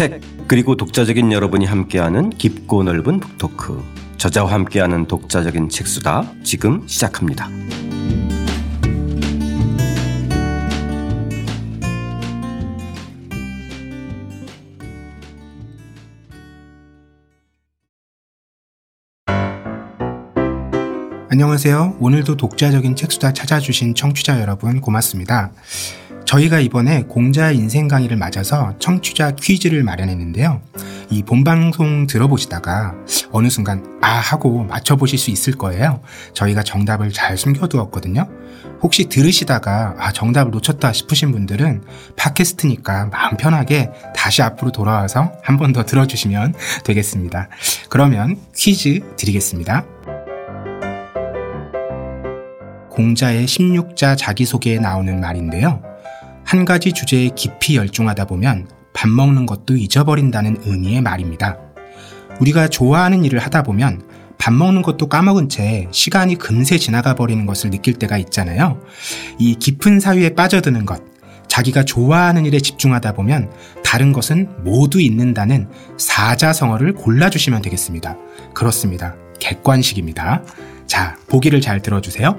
책 그리고 독자적인 여러분이 함께하는 깊고 넓은 북토크 저자와 함께하는 독자적인 책수다 지금 시작합니다. 안녕하세요. 오늘도 독자적인 책수다 찾아주신 청취자 여러분 고맙습니다. 저희가 이번에 공자 인생 강의를 맞아서 청취자 퀴즈를 마련했는데요. 이 본방송 들어보시다가 어느 순간 아 하고 맞춰보실 수 있을 거예요. 저희가 정답을 잘 숨겨두었거든요. 혹시 들으시다가 아 정답을 놓쳤다 싶으신 분들은 팟캐스트니까 마음 편하게 다시 앞으로 돌아와서 한 번 더 들어주시면 되겠습니다. 그러면 퀴즈 드리겠습니다. 공자의 16자 자기소개에 나오는 말인데요. 한 가지 주제에 깊이 열중하다 보면 밥 먹는 것도 잊어버린다는 의미의 말입니다. 우리가 좋아하는 일을 하다 보면 밥 먹는 것도 까먹은 채 시간이 금세 지나가 버리는 것을 느낄 때가 있잖아요. 이 깊은 사유에 빠져드는 것, 자기가 좋아하는 일에 집중하다 보면 다른 것은 모두 잊는다는 사자성어를 골라주시면 되겠습니다. 그렇습니다. 객관식입니다. 자, 보기를 잘 들어주세요.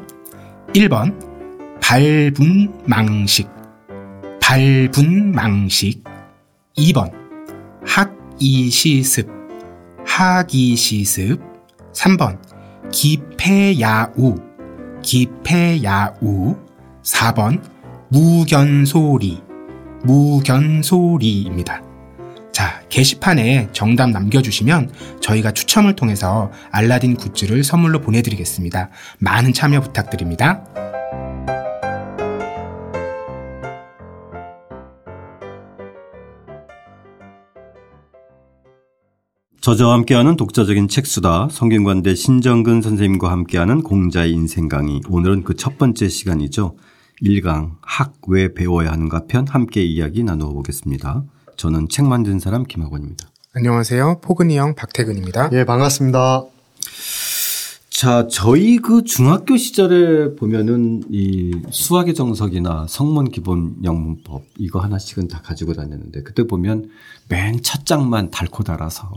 1번, 발분망식. 발분망식. 2번, 학이시습. 학이시습. 3번, 기패야우. 기패야우. 4번, 무견소리. 무견소리입니다. 자, 게시판에 정답 남겨주시면 저희가 추첨을 통해서 알라딘 굿즈를 선물로 보내드리겠습니다. 많은 참여 부탁드립니다. 저자와 함께하는 독자적인 책수다. 성균관대 신정근 선생님과 함께하는 공자의 인생 강의. 오늘은 그 첫 번째 시간이죠. 1강 학 왜 배워야 하는가 편 함께 이야기 나누어 보겠습니다. 저는 책 만든 사람 김학원입니다. 안녕하세요. 포근이 형 박태근입니다. 예, 반갑습니다. 자, 저희 그 중학교 시절에 보면은 이 수학의 정석이나 성문 기본 영문법 이거 하나씩은 다 가지고 다녔는데 그때 보면 맨 첫 장만 닳고 닳아서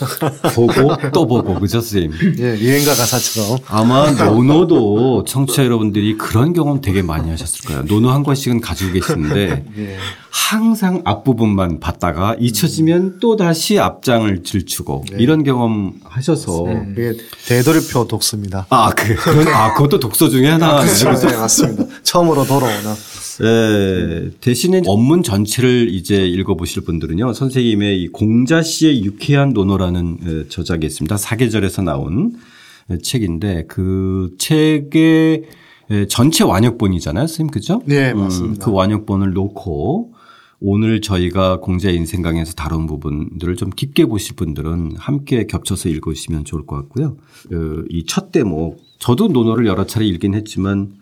보고 또 보고 그죠 선생님? 예, 유행가 가사처럼. 아마 논어도 청취자 여러분들이 그런 경험 되게 많이 하셨을 거예요. 논어 한 권씩은 가지고 계시는데 예. 항상 앞부분만 봤다가 잊혀지면 또 다시 앞장을 질추고 네. 이런 경험 하셔서 그게 되돌이표 독서입니다. 아, 그, 그건, 아, 그것도 독서 중에 하나. 그렇죠. 네, 맞습니다. 처음으로 돌아오는. 예, 대신에 원문 전체를 이제 읽어보실 분들은요, 선생 님의 이 공자 씨의 유쾌한 논어라는 예, 저작이 있습니다. 사계절에서 나온 예, 책인데 그 책의 예, 전체 완역본이잖아요, 선생님, 그죠? 네, 맞습니다. 그 완역본을 놓고 오늘 저희가 공자 인생 강에서 다룬 부분들을 좀 깊게 보실 분들은 함께 겹쳐서 읽으시면 좋을 것 같고요. 어, 이첫 대목, 저도 논어를 여러 차례 읽긴 했지만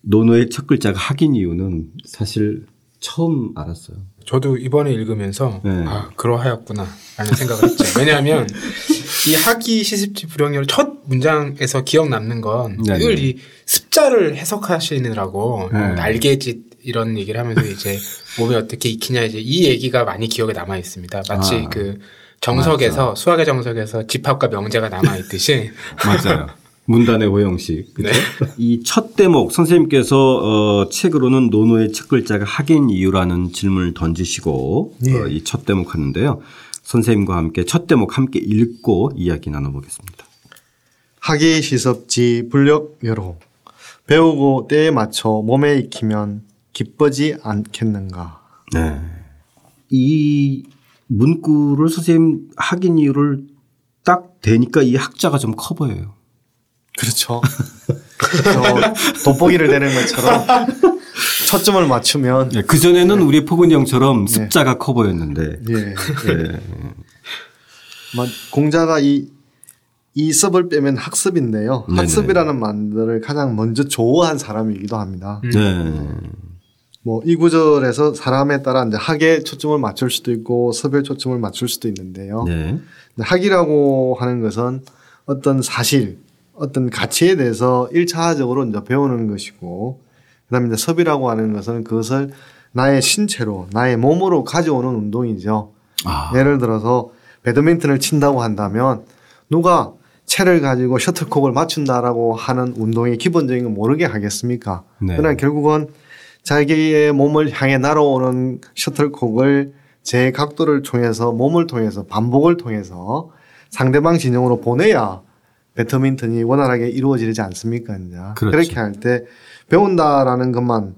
논어의 첫 글자가 학인 이유는 사실 처음 알았어요. 저도 이번에 읽으면서 네. 아 그러하였구나 라는 생각을 했죠. 왜냐하면 이 학이 시습지 불용열 첫 문장에서 기억 남는 건 네네. 늘이 습자를 해석하시느라고 네. 날개짓 이런 얘기를 하면서 이제 몸이 어떻게 익히냐 이제 이 얘기가 많이 기억에 남아 있습니다. 마치 아. 그 정석에서 수학의 정석에서 집합과 명제가 남아 있듯이 맞아요. 문단의 호영식. 네. 이첫 대목 선생님께서 어, 책으로는 논어의 첫 글자가 학인 이유라는 질문을 던지시고 예. 어, 이첫 대목 하는데요. 선생님과 함께 첫 대목 함께 읽고 이야기 나눠보겠습니다. 학이 시섭지 불력 여로. 배우고 때에 맞춰 몸에 익히면 기쁘지 않겠는가. 네. 이 문구를 선생님 학인 이유를 딱 대니까 이 학자가 좀 커 보여요. 그렇죠. 저 돋보기를 대는 것처럼 초점을 맞추면 그 전에는 우리 포근이 형처럼 습자가 커 보였는데. 예. 예. 막 공자가 이, 이 습을 빼면 학습인데요. 네네. 학습이라는 말을 가장 먼저 조어한 사람이기도 합니다. 네. 뭐이 구절에서 사람에 따라 이제 학에 초점을 맞출 수도 있고 섭에 초점을 맞출 수도 있는데요. 네. 학이라고 하는 것은 어떤 사실, 어떤 가치에 대해서 일차적으로 이제 배우는 것이고, 그다음에 이제 섭이라고 하는 것은 그것을 나의 신체로, 나의 몸으로 가져오는 운동이죠. 아. 예를 들어서 배드민턴을 친다고 한다면 누가 채를 가지고 셔틀콕을 맞춘다라고 하는 운동의 기본적인 건 모르게 하겠습니까? 네. 그러나 결국은 자기의 몸을 향해 날아오는 셔틀콕을 제 각도를 통해서 몸을 통해서 반복을 통해서 상대방 진영으로 보내야 배드민턴이 원활하게 이루어지지 않습니까? 이제 그렇죠. 그렇게 할 때 배운다라는 것만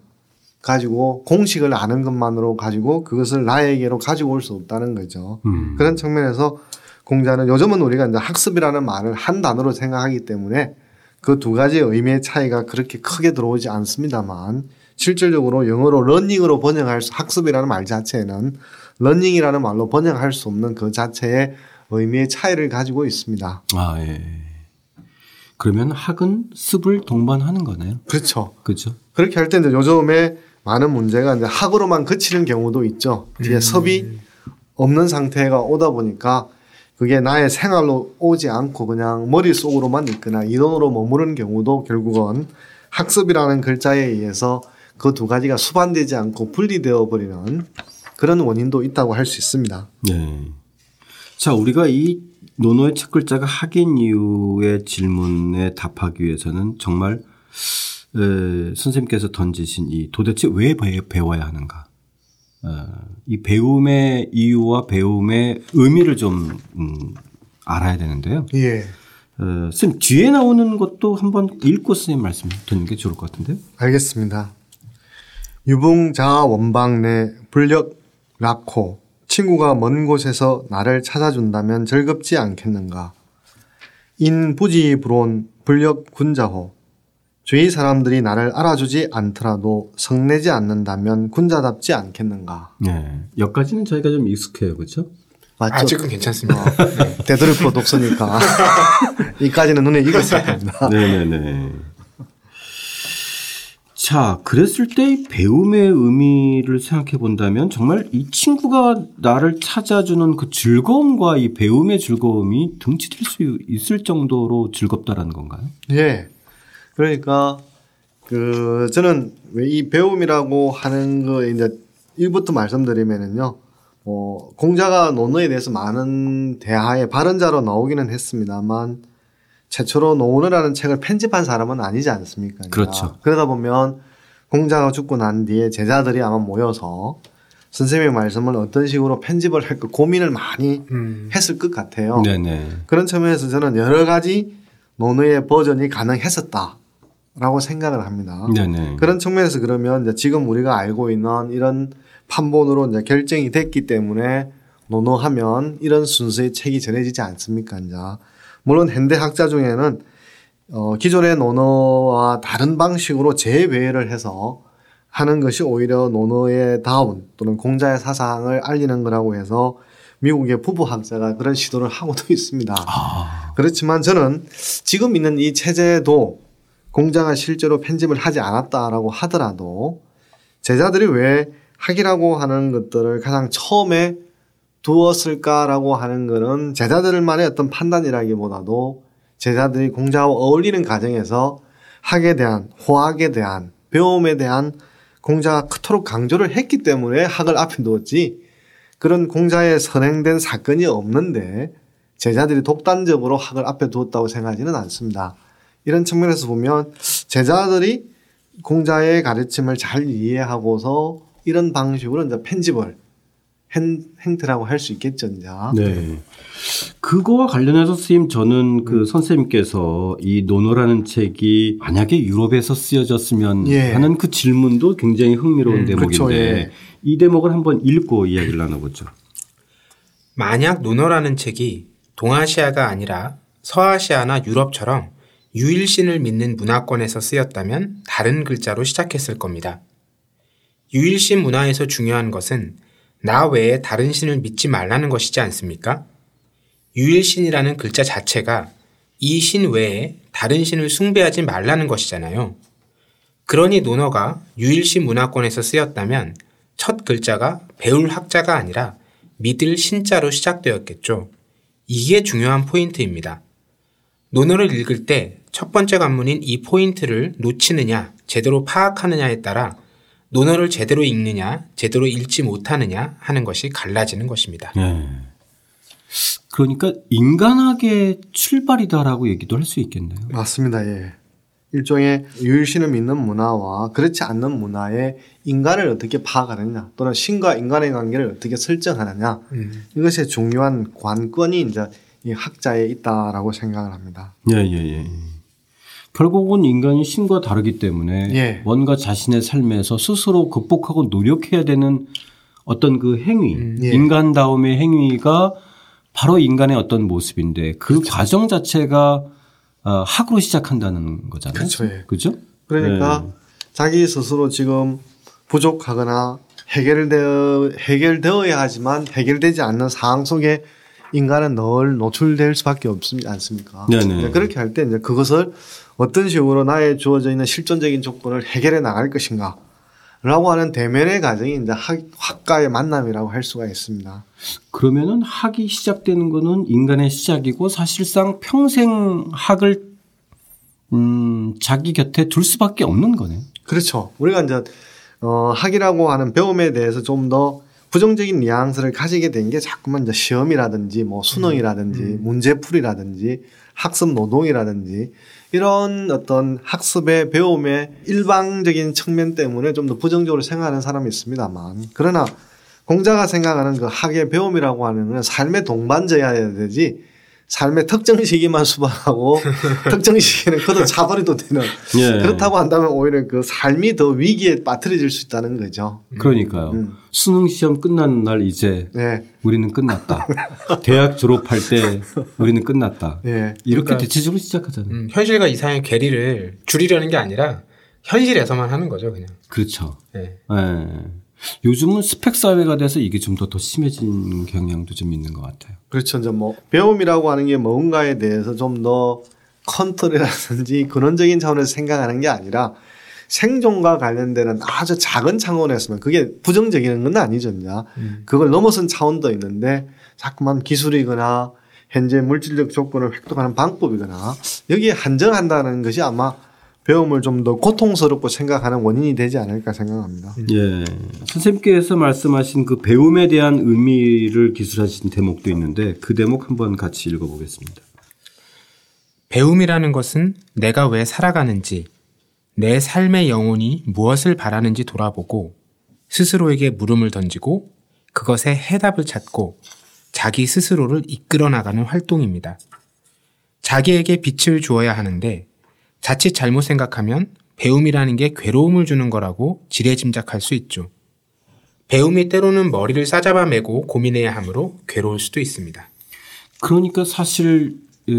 가지고 공식을 아는 것만으로 가지고 그것을 나에게로 가지고 올 수 없다는 거죠. 음. 그런 측면에서 공자는 요즘은 우리가 이제 학습이라는 말을 한 단어로 생각하기 때문에 그 두 가지의 의미의 차이가 그렇게 크게 들어오지 않습니다만 실질적으로 영어로 learning으로 번역할 수 학습이라는 말 자체는 learning이라는 말로 번역할 수 없는 그 자체의 의미의 차이를 가지고 있습니다. 아, 예. 그러면 학은 습을 동반하는 거네요. 그렇죠. 그렇죠? 그렇게 할때 이제 요즘에 많은 문제가 이제 학으로만 그치는 경우도 있죠. 뒤에 섭이 없는 상태가 오다 보니까 그게 나의 생활로 오지 않고 그냥 머릿속으로만 있거나 이론으로 머무르는 경우도 결국은 학습이라는 글자에 의해서 그 두 가지가 수반되지 않고 분리되어 버리는 그런 원인도 있다고 할 수 있습니다. 네. 자, 우리가 이 노노의 첫 글자가 학인 이유의 질문에 답하기 위해서는 정말 에, 선생님께서 던지신 이 도대체 왜 배, 배워야 하는가? 어, 이 배움의 이유와 배움의 의미를 좀 음, 알아야 되는데요. 예. 어, 선생님 뒤에 나오는 것도 한번 읽고 선생님 말씀 듣는 게 좋을 것 같은데요. 알겠습니다. 유붕자 원방내 불력 낳고 친구가 먼 곳에서 나를 찾아준다면 즐겁지 않겠는가. 인 부지 불온 불력 군자호. 주위 사람들이 나를 알아주지 않더라도 성내지 않는다면 군자답지 않겠는가. 네. 여기까지는 저희가 좀 익숙해요. 그렇죠? 맞죠? 아직은 괜찮습니다. 되돌이표 독서니까. 이까지는 눈에 익었을 겁니다. 네네네. 자, 그랬을 때이 배움의 의미를 생각해 본다면 정말 이 친구가 나를 찾아주는 그 즐거움과 이 배움의 즐거움이 등치될 수 있을 정도로 즐겁다라는 건가요? 예. 그러니까 그 저는 왜 이 배움이라고 하는 거 이제 일부터 말씀드리면은요. 뭐 공자가 논어에 대해서 많은 대하의 발언자로 나오기는 했습니다만 최초로 논어라는 책을 편집한 사람은 아니지 않습니까? 그렇죠. 그러다 보면 공자가 죽고 난 뒤에 제자들이 아마 모여서 선생님의 말씀을 어떤 식으로 편집을 할까 고민을 많이 음. 했을 것 같아요. 네네. 그런 측면에서 저는 여러 가지 논어의 버전이 가능했었다라고 생각을 합니다. 네네. 그런 측면에서 그러면 이제 지금 우리가 알고 있는 이런 판본으로 이제 결정이 됐기 때문에 논어하면 이런 순서의 책이 전해지지 않습니까? 이제 물론 현대 학자 중에는 어, 기존의 논어와 다른 방식으로 재배를 해서 하는 것이 오히려 논어의 다운 또는 공자의 사상을 알리는 거라고 해서 미국의 부부학자가 그런 시도를 하고도 있습니다. 그렇지만 저는 지금 있는 이 체제도 공자가 실제로 편집을 하지 않았다라고 하더라도 제자들이 왜 학이라고 하는 것들을 가장 처음에 두었을까라고 하는 것은 제자들만의 어떤 판단이라기보다도 제자들이 공자와 어울리는 과정에서 학에 대한 호학에 대한 배움에 대한 공자가 그토록 강조를 했기 때문에 학을 앞에 두었지 그런 공자의 선행된 사건이 없는데 제자들이 독단적으로 학을 앞에 두었다고 생각하지는 않습니다. 이런 측면에서 보면 제자들이 공자의 가르침을 잘 이해하고서 이런 방식으로 이제 편집을 한 행태라고 할 수 있겠죠, 이제. 네. 그거와 관련해서 선생님 저는 그 선생님께서 이 노노라는 책이 만약에 유럽에서 쓰여졌으면 예. 하는 그 질문도 굉장히 흥미로운 음, 대목인데 그렇죠, 예. 이 대목을 한번 읽고 이야기를 나눠보죠. 만약 논어라는 책이 동아시아가 아니라 서아시아나 유럽처럼 유일신을 믿는 문화권에서 쓰였다면 다른 글자로 시작했을 겁니다. 유일신 문화에서 중요한 것은 나 외에 다른 신을 믿지 말라는 것이지 않습니까? 유일신이라는 글자 자체가 이 신 외에 다른 신을 숭배하지 말라는 것이잖아요. 그러니 논어가 유일신 문화권에서 쓰였다면 첫 글자가 배울 학자가 아니라 믿을 신자로 시작되었겠죠. 이게 중요한 포인트입니다. 논어를 읽을 때 첫 번째 관문인 이 포인트를 놓치느냐, 제대로 파악하느냐에 따라 논어를 제대로 읽느냐, 제대로 읽지 못하느냐 하는 것이 갈라지는 것입니다. 예. 그러니까 인간학의 출발이다라고 얘기도 할 수 있겠네요. 맞습니다. 예. 일종의 유일신을 믿는 문화와 그렇지 않는 문화의 인간을 어떻게 파악하느냐 또는 신과 인간의 관계를 어떻게 설정하느냐 음. 이것이 중요한 관건이 이제 이 학자에 있다라고 생각을 합니다. 예, 예, 예. 결국은 인간이 신과 다르기 때문에 예. 뭔가 자신의 삶에서 스스로 극복하고 노력해야 되는 어떤 그 행위, 예. 인간다움의 행위가 바로 인간의 어떤 모습인데 그 그렇죠. 과정 자체가 어, 학으로 시작한다는 거잖아요. 그렇죠, 예. 그죠? 그러니까 네. 자기 스스로 지금 부족하거나 해결되어 해결되어야 하지만 해결되지 않는 상황 속에 인간은 늘 노출될 수밖에 없지 않습니까? 네네. 이제 그렇게 할 때 이제 그것을 어떤 식으로 나의 주어져 있는 실존적인 조건을 해결해 나갈 것인가? 라고 하는 대면의 과정이 이제 학, 학과의 만남이라고 할 수가 있습니다. 그러면은 학이 시작되는 거는 인간의 시작이고 사실상 평생 학을 음, 자기 곁에 둘 수밖에 없는 거네요. 그렇죠. 우리가 이제 어, 학이라고 하는 배움에 대해서 좀 더 부정적인 뉘앙스를 가지게 된 게 자꾸만 이제 시험이라든지 뭐 수능이라든지 문제풀이라든지 학습 노동이라든지 이런 어떤 학습의 배움의 일방적인 측면 때문에 좀 더 부정적으로 생각하는 사람이 있습니다만. 그러나 공자가 생각하는 그 학의 배움이라고 하는 건 삶의 동반자여야 되지 삶의 특정 시기만 수반하고 특정 시기는 그도 차버리도 되는 예. 그렇다고 한다면 오히려 그 삶이 더 위기에 빠뜨려질 수 있다는 거죠. 그러니까요. 음. 수능 시험 끝나는 날 이제 네. 우리는 끝났다. 대학 졸업할 때 우리는 끝났다. 예. 이렇게 그러니까- 대체적으로 시작하잖아요. 음, 현실과 이상의 괴리를 줄이려는 게 아니라 현실에서만 하는 거죠, 그냥. 그렇죠. 네. 예. 요즘은 스펙 사회가 돼서 이게 좀더더 심해진 경향도 좀 있는 것 같아요. 그렇죠. 이제 뭐 배움이라고 하는 게 뭔가에 대해서 좀 더 컨트롤이라든지 근원적인 차원에서 생각하는 게 아니라 생존과 관련되는 아주 작은 차원에서만 그게 부정적인 건 아니죠. 이제 그걸 넘어선 차원도 있는데 자꾸만 기술이거나 현재 물질적 조건을 획득하는 방법이거나 여기에 한정한다는 것이 아마 배움을 좀 더 고통스럽고 생각하는 원인이 되지 않을까 생각합니다. 예. 선생님께서 말씀하신 그 배움에 대한 의미를 기술하신 대목도 있는데 그 대목 한번 같이 읽어보겠습니다. 배움이라는 것은 내가 왜 살아가는지, 내 삶의 영혼이 무엇을 바라는지 돌아보고 스스로에게 물음을 던지고 그것에 해답을 찾고 자기 스스로를 이끌어 나가는 활동입니다. 자기에게 빛을 주어야 하는데 자칫 잘못 생각하면 배움이라는 게 괴로움을 주는 거라고 지레짐작할 수 있죠. 배움이 때로는 머리를 싸잡아 매고 고민해야 하므로 괴로울 수도 있습니다. 그러니까 사실 에,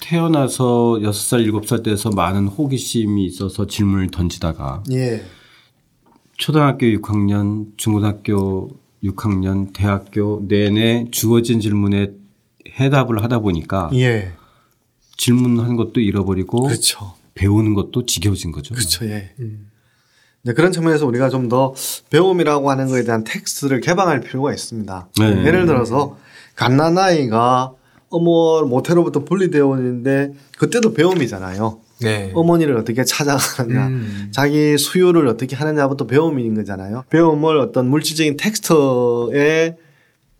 태어나서 6살, 7살 때에서 많은 호기심이 있어서 질문을 던지다가 예. 초등학교 6학년, 중고등학교 6학년, 대학교 내내 주어진 질문에 해답을 하다 보니까 예. 질문하는 것도 잃어버리고 그렇죠. 배우는 것도 지겨워진 거죠. 그렇죠. 예. 네, 그런 측면에서 우리가 좀 더 배움이라고 하는 것에 대한 텍스트를 개방할 필요가 있습니다. 네. 예를 들어서 갓난아이가 어머 모태로부터 분리되어 있는데 그때도 배움이잖아요. 네. 어머니를 어떻게 찾아가느냐, 음. 자기 수유를 어떻게 하느냐부터 배움인 거잖아요. 배움을 어떤 물질적인 텍스트의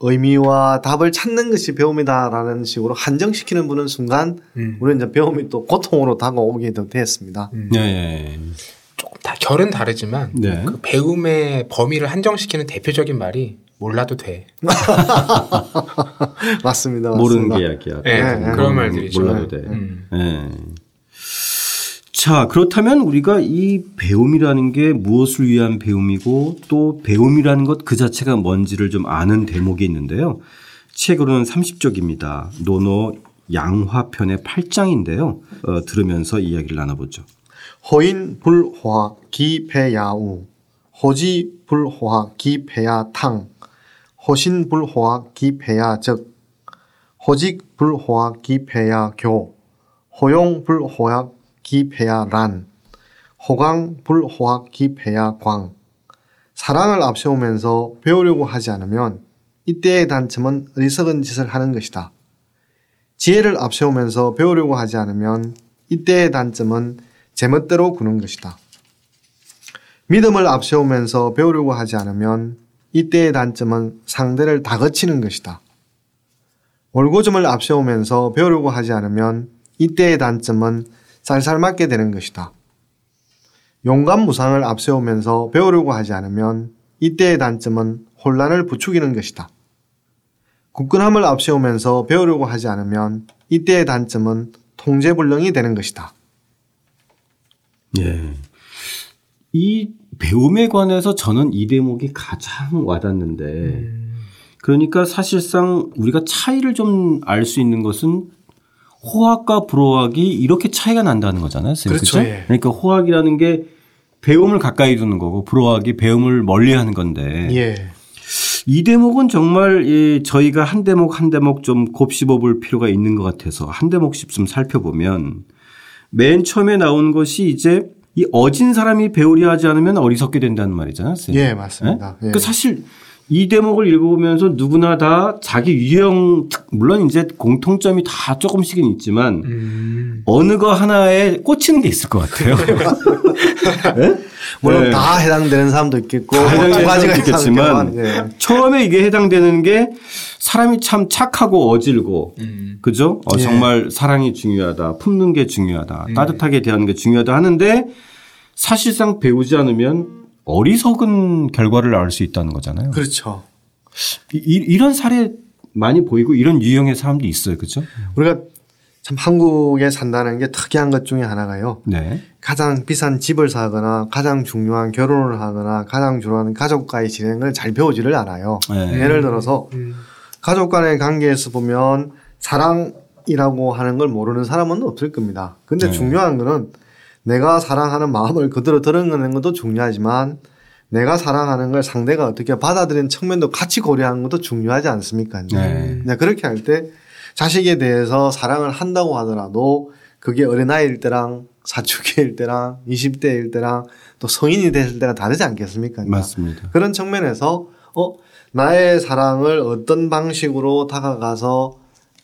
의미와 답을 찾는 것이 배움이다라는 식으로 한정시키는 분은 순간 음. 우리는 이제 배움이 또 고통으로 다가오게 되었습니다. 네. 네. 조금 다 결은 다르지만 네. 그 배움의 범위를 한정시키는 대표적인 말이 몰라도 돼. 맞습니다. 모르는 맞습니다. 게 약이야. 네, 네, 그런 음, 말들이죠. 몰라도 돼. 음. 네. 자, 그렇다면 우리가 이 배움이라는 게 무엇을 위한 배움이고 또 배움이라는 것 그 자체가 뭔지를 좀 아는 대목이 있는데요. 책으로는 30쪽입니다. 노노 양화편의 8장인데요. 어, 들으면서 이야기를 나눠보죠. 호인 불화 기배야우 호지 불화 기배야탕 호신 불화 기배야적 호직 불화 기배야교 호용 불화 기배야란 호강 불화 기배야광 사랑을 앞세우면서 배우려고 하지 않으면 이때의 단점은 어리석은 짓을 하는 것이다. 지혜를 앞세우면서 배우려고 하지 않으면 이때의 단점은 제멋대로 구는 것이다. 믿음을 앞세우면서 배우려고 하지 않으면 이때의 단점은 상대를 다그치는 것이다. 월고점을 앞세우면서 배우려고 하지 않으면 이때의 단점은 쌀쌀맞게 되는 것이다. 용감 무상을 앞세우면서 배우려고 하지 않으면 이때의 단점은 혼란을 부추기는 것이다. 굳건함을 앞세우면서 배우려고 하지 않으면 이때의 단점은 통제불능이 되는 것이다. 예. 이 배움에 관해서 저는 이 대목이 가장 와닿는데 그러니까 사실상 우리가 차이를 좀 알 수 있는 것은 호학과 불호학이 이렇게 차이가 난다는 거잖아요. 선생님. 그렇죠. 그죠? 예. 그러니까 호학이라는 게 배움을 가까이 두는 거고 불호학이 배움을 멀리 하는 건데 예. 이 대목은 정말 이 저희가 한 대목 한 대목 좀 곱씹어 볼 필요가 있는 것 같아서 한 대목씩 좀 살펴보면 맨 처음에 나온 것이 이제 이 어진 사람이 배우려 하지 않으면 어리석게 된다는 말이잖아요. 선생님. 예, 맞습니다. 예. 그 사실 이 대목을 읽어보면서 누구나 다 자기 유형 특- 물론 이제 공통점이 다 조금씩은 있지만 음. 어느 거 하나에 꽂히는 게 있을 것 같아요. 물론 네. 다 해당되는 사람도 있겠고 다 해당되는 두 가지가 있겠지만 예. 처음에 이게 해당되는 게 사람이 참 착하고 어질고 그죠? 어, 예. 정말 사랑이 중요하다. 품는 게 중요하다. 음. 따뜻하게 대하는 게 중요하다 하는데 사실상 배우지 않으면 어리석은 결과를 낳을 수 있다는 거잖아요. 그렇죠. 이, 이- 이런 사례 많이 보이고 이런 유형의 사람도 있어요. 그죠? 우리가 참 한국에 산다는 게 특이한 것 중에 하나가요. 네. 가장 비싼 집을 사거나 가장 중요한 결혼을 하거나 가장 중요한 가족과의 진행을 잘 배우지를 않아요. 네. 예를 들어서 가족 간의 관계에서 보면 사랑이라고 하는 걸 모르는 사람은 없을 겁니다. 근데 네. 중요한 거는 내가 사랑하는 마음을 그대로 드러내는 것도 중요하지만 내가 사랑하는 걸 상대가 어떻게 받아들이는 측면도 같이 고려하는 것도 중요하지 않습니까? 이제. 네. 네, 그렇게 할 때 자식에 대해서 사랑을 한다고 하더라도 그게 어린아이일 때랑 사춘기일 때랑 20대일 때랑 또 성인이 됐을 때가 다르지 않겠습니까? 맞습니다. 그런 측면에서 어 나의 사랑을 어떤 방식으로 다가가서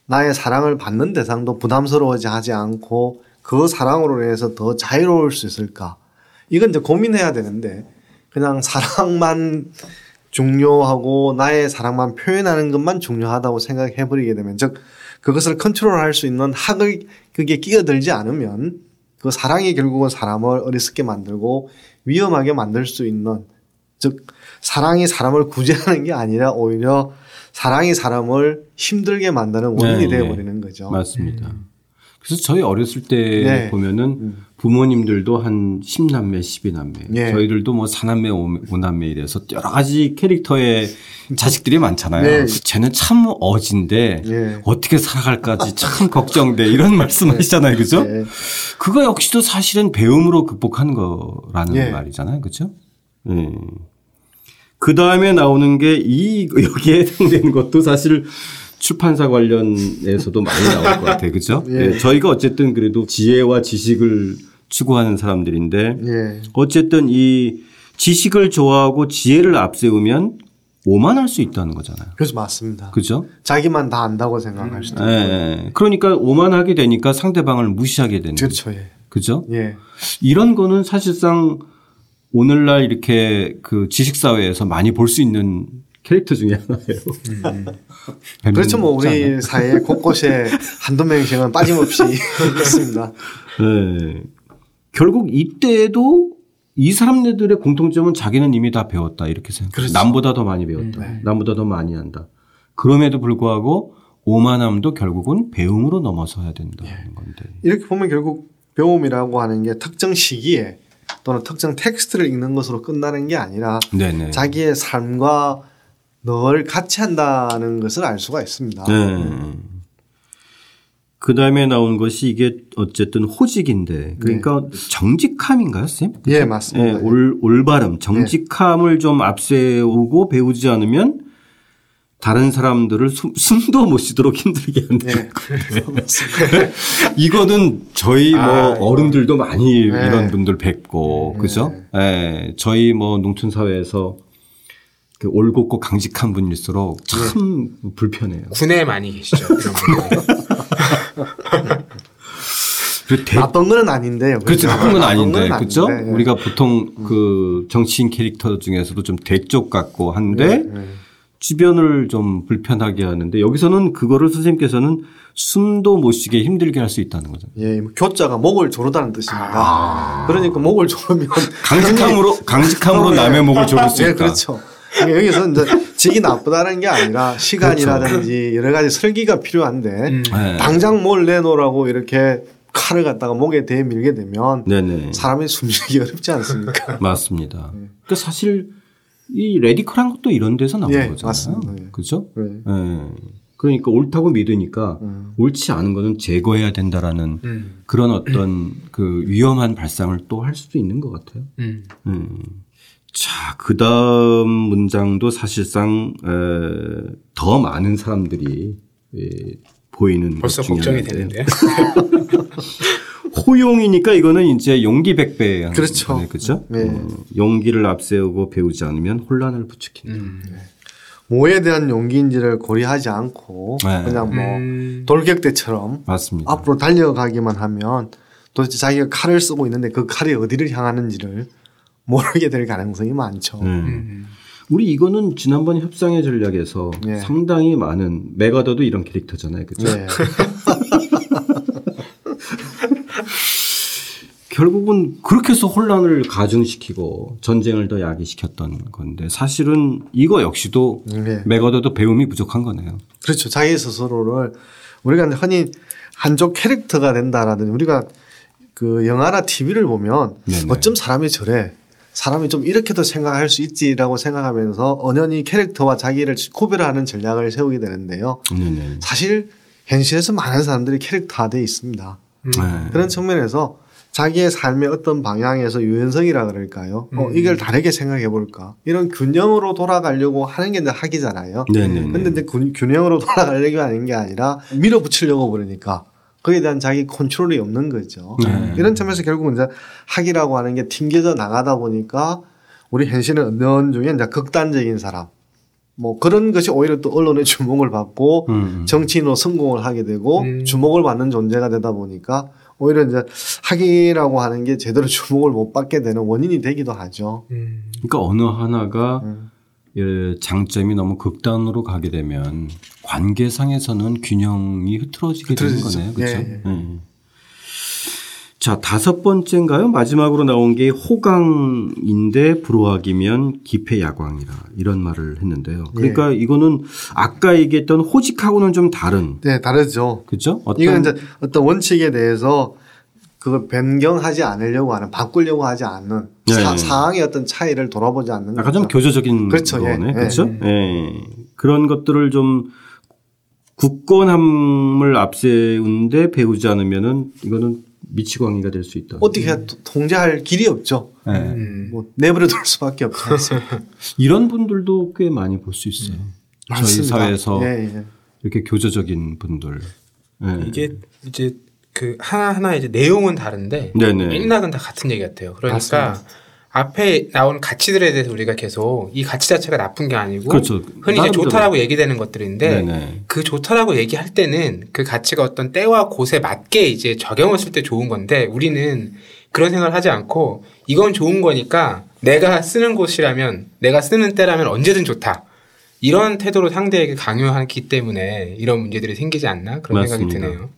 나의 사랑을 받는 대상도 부담스러워지 하지 않고 그 사랑으로 인해서 더 자유로울 수 있을까? 이건 이제 고민해야 되는데 그냥 사랑만 중요하고 나의 사랑만 표현하는 것만 중요하다고 생각해 버리게 되면 즉 그것을 컨트롤할 수 있는 학을 그게 끼어들지 않으면 그 사랑이 결국은 사람을 어리석게 만들고 위험하게 만들 수 있는 즉 사랑이 사람을 구제하는 게 아니라 오히려 사랑이 사람을 힘들게 만드는 원인이 네, 되어 네. 버리는 거죠. 맞습니다. 그래서 저희 어렸을 때 네. 보면은 부모님들도 한 10남매, 12남매. 예. 저희들도 뭐 4남매, 5남매 이래서 여러 가지 캐릭터의 자식들이 많잖아요. 네. 쟤는 참 어진데 예. 어떻게 살아갈까지 참 걱정돼. 이런 말씀 하시잖아요. 그죠? 예. 그거 역시도 사실은 배움으로 극복하는 거라는 예. 말이잖아요. 그죠? 예. 그 다음에 나오는 게 이, 여기에 해당되는 것도 사실 출판사 관련에서도 많이 나올 것 같아요. 그죠? 예. 예, 저희가 어쨌든 그래도 지혜와 지식을 추구하는 사람들인데 예. 어쨌든 이 지식을 좋아하고 지혜를 앞세우면 오만할 수 있다는 거잖아요. 그래서 맞습니다. 그죠? 자기만 다 안다고 생각할 수도 예, 있고. 예. 그러니까 오만하게 되니까 상대방을 무시하게 되는. 그렇죠. 예. 그죠? 예. 이런 거는 사실상 오늘날 이렇게 그 지식사회에서 많이 볼 수 있는 캐릭터 중에 하나예요. 음. 그렇죠. 뭐 우리 사회 곳곳에 명씩은 빠짐없이 있습니다. 네. 결국 이때에도 이 사람들의 공통점은 자기는 이미 다 배웠다 이렇게 생각해요. 그렇죠. 남보다 더 많이 배웠다. 네. 남보다 더 많이 한다. 그럼에도 불구하고 오만함도 결국은 배움으로 넘어서야 된다는 예. 건데. 이렇게 보면 결국 배움이라고 하는 게 특정 시기에 또는 특정 텍스트를 읽는 것으로 끝나는 게 아니라 네네. 자기의 삶과 늘 같이 한다는 것을 알 수가 있습니다. 네. 그 다음에 나온 것이 이게 어쨌든 호직인데 그러니까 정직함인가요, 쌤? 예, 맞습니다. 예, 올, 올바름, 정직함을 좀 앞세우고 배우지 않으면 다른 사람들을 숨, 숨도 못 쉬도록 힘들게 한다. 예. 이거는 저희 뭐 아, 어른들도 많이 네. 이런 분들 뵙고 그죠? 예. 저희 뭐 농촌 사회에서 그 올곧고 강직한 분일수록 참 불편해요. 군에 많이 계시죠. 그 대, 나쁜 건 아닌데요. 그렇죠. 나쁜 건 아닌데. 건 그렇죠? 아닌데. 예. 우리가 보통 그 정치인 캐릭터 중에서도 좀 대쪽 같고 한데 예. 주변을 좀 불편하게 하는데 여기서는 그거를 선생님께서는 숨도 못 쉬게 힘들게 할 수 있다는 거죠. 예, 뭐 교자가 목을 조르다는 뜻입니다. 그러니까 목을 조르면 강직함으로 강직함으로 남의 목을 조를 수 있다. 예, 그렇죠. 그러니까 여기서 이제 직이 나쁘다는 게 아니라 시간이라든지 여러 가지 설기가 필요한데 음. 네. 당장 뭘 내놓으라고 이렇게 칼을 갖다가 목에 대밀게 되면 네네. 사람이 숨쉬기 어렵지 않습니까? 맞습니다. 그러니까 사실 이 레디컬한 것도 이런 데서 나온 예, 거잖아요. 맞습니다. 예. 그렇죠? 네. 예. 그러니까 옳다고 믿으니까 음. 옳지 않은 거는 제거해야 된다라는 음. 그런 어떤 그 위험한 발상을 또 할 수도 있는 것 같아요. 음. 음. 자, 그 다음 문장도 사실상, 에, 더 많은 사람들이 에, 보이는 벌써 걱정이. 되는데요. 호용이니까 이거는 이제 용기 백배. 그렇죠. 그렇죠? 네. 어, 용기를 앞세우고 배우지 않으면 혼란을 부추긴다. 음. 뭐에 대한 용기인지를 고려하지 않고 네. 그냥 뭐 음. 돌격대처럼 맞습니다. 앞으로 달려가기만 하면 도대체 자기가 칼을 쓰고 있는데 그 칼이 어디를 향하는지를 모르게 될 가능성이 많죠. 네. 음. 우리 이거는 지난번 협상의 전략에서 네. 상당히 많은 메가더도 이런 캐릭터잖아요. 그렇죠? 네. 결국은 그렇게 해서 혼란을 가중시키고 전쟁을 더 야기시켰던 건데 사실은 이거 역시도 네. 메가더도 배움이 부족한 거네요. 그렇죠. 자기 스스로를 우리가 흔히 한쪽 캐릭터가 된다라든지 우리가 그 영화나 TV를 보면 네네. 어쩜 사람이 저래. 사람이 좀 이렇게도 생각할 수 있지라고 생각하면서 언연히 캐릭터와 자기를 구별하는 전략을 세우게 되는데요. 네네. 사실 현실에서 많은 사람들이 캐릭터화되어 있습니다. 음. 네. 그런 측면에서 자기의 삶의 어떤 방향에서 유연성이라 그럴까요? 어, 음. 이걸 다르게 생각해 볼까? 이런 균형으로 돌아가려고 하는 게 이제 학이잖아요. 네네. 근데 이제 균- 균형으로 돌아가려고 하는 게 아니라 밀어붙이려고 그러니까 거기에 대한 자기 컨트롤이 없는 거죠. 네. 이런 점에서 결국은 이제 학이라고 하는 게 튕겨져 나가다 보니까 우리 현실은 언론 중에 이제 극단적인 사람 뭐 그런 것이 오히려 또 언론의 주목을 받고 음. 정치인으로 성공을 하게 되고 음. 주목을 받는 존재가 되다 보니까 오히려 이제 학이라고 하는 게 제대로 주목을 못 받게 되는 원인이 되기도 하죠. 음. 그러니까 어느 하나가 음. 예, 장점이 너무 극단으로 가게 되면 관계상에서는 균형이 흐트러지게 되는 흐트러지죠. 거네요. 그렇죠? 예, 예. 자, 다섯 번째인가요? 마지막으로 나온 게 호강인데 불호학이면 기폐야광이라 이런 말을 했는데요. 예. 그러니까 이거는 아까 얘기했던 호직하고는 좀 다른 네, 다르죠. 그죠? 어떤 이건 이제 어떤 원칙에 대해서 그걸 변경하지 않으려고 하는 바꾸려고 하지 않는 네. 사, 사항의 어떤 차이를 돌아보지 않는 약간 좀 거죠. 교조적인 그렇죠. 예, 거네. 예. 그렇죠? 예. 그런 것들을 좀 굳건함을 앞세우는데 배우지 않으면은 이거는 미치광이가 될 수 있다. 어떻게 또 통제할 길이 없죠. 예. 음. 뭐 내버려 둘 수밖에 않습니까? 이런 분들도 꽤 많이 볼 수 있어요. 저희 많습니다. 사회에서 예, 예. 이렇게 교조적인 분들. 예. 이게 이제 그 하나 하나 이제 내용은 다른데 네네. 맥락은 다 같은 얘기 같아요. 그러니까 맞습니다. 앞에 나온 가치들에 대해서 우리가 계속 이 가치 자체가 나쁜 게 아니고 그렇죠. 흔히 이제. 좋다라고 얘기되는 것들인데 네네. 그 좋다라고 얘기할 때는 그 가치가 어떤 때와 곳에 맞게 이제 적용했을 때 좋은 건데 우리는 그런 생각을 하지 않고 이건 좋은 거니까 내가 쓰는 곳이라면 내가 쓰는 때라면 언제든 좋다. 이런 태도로 상대에게 강요하기 때문에 이런 문제들이 생기지 않나 그런 맞습니다. 생각이 드네요.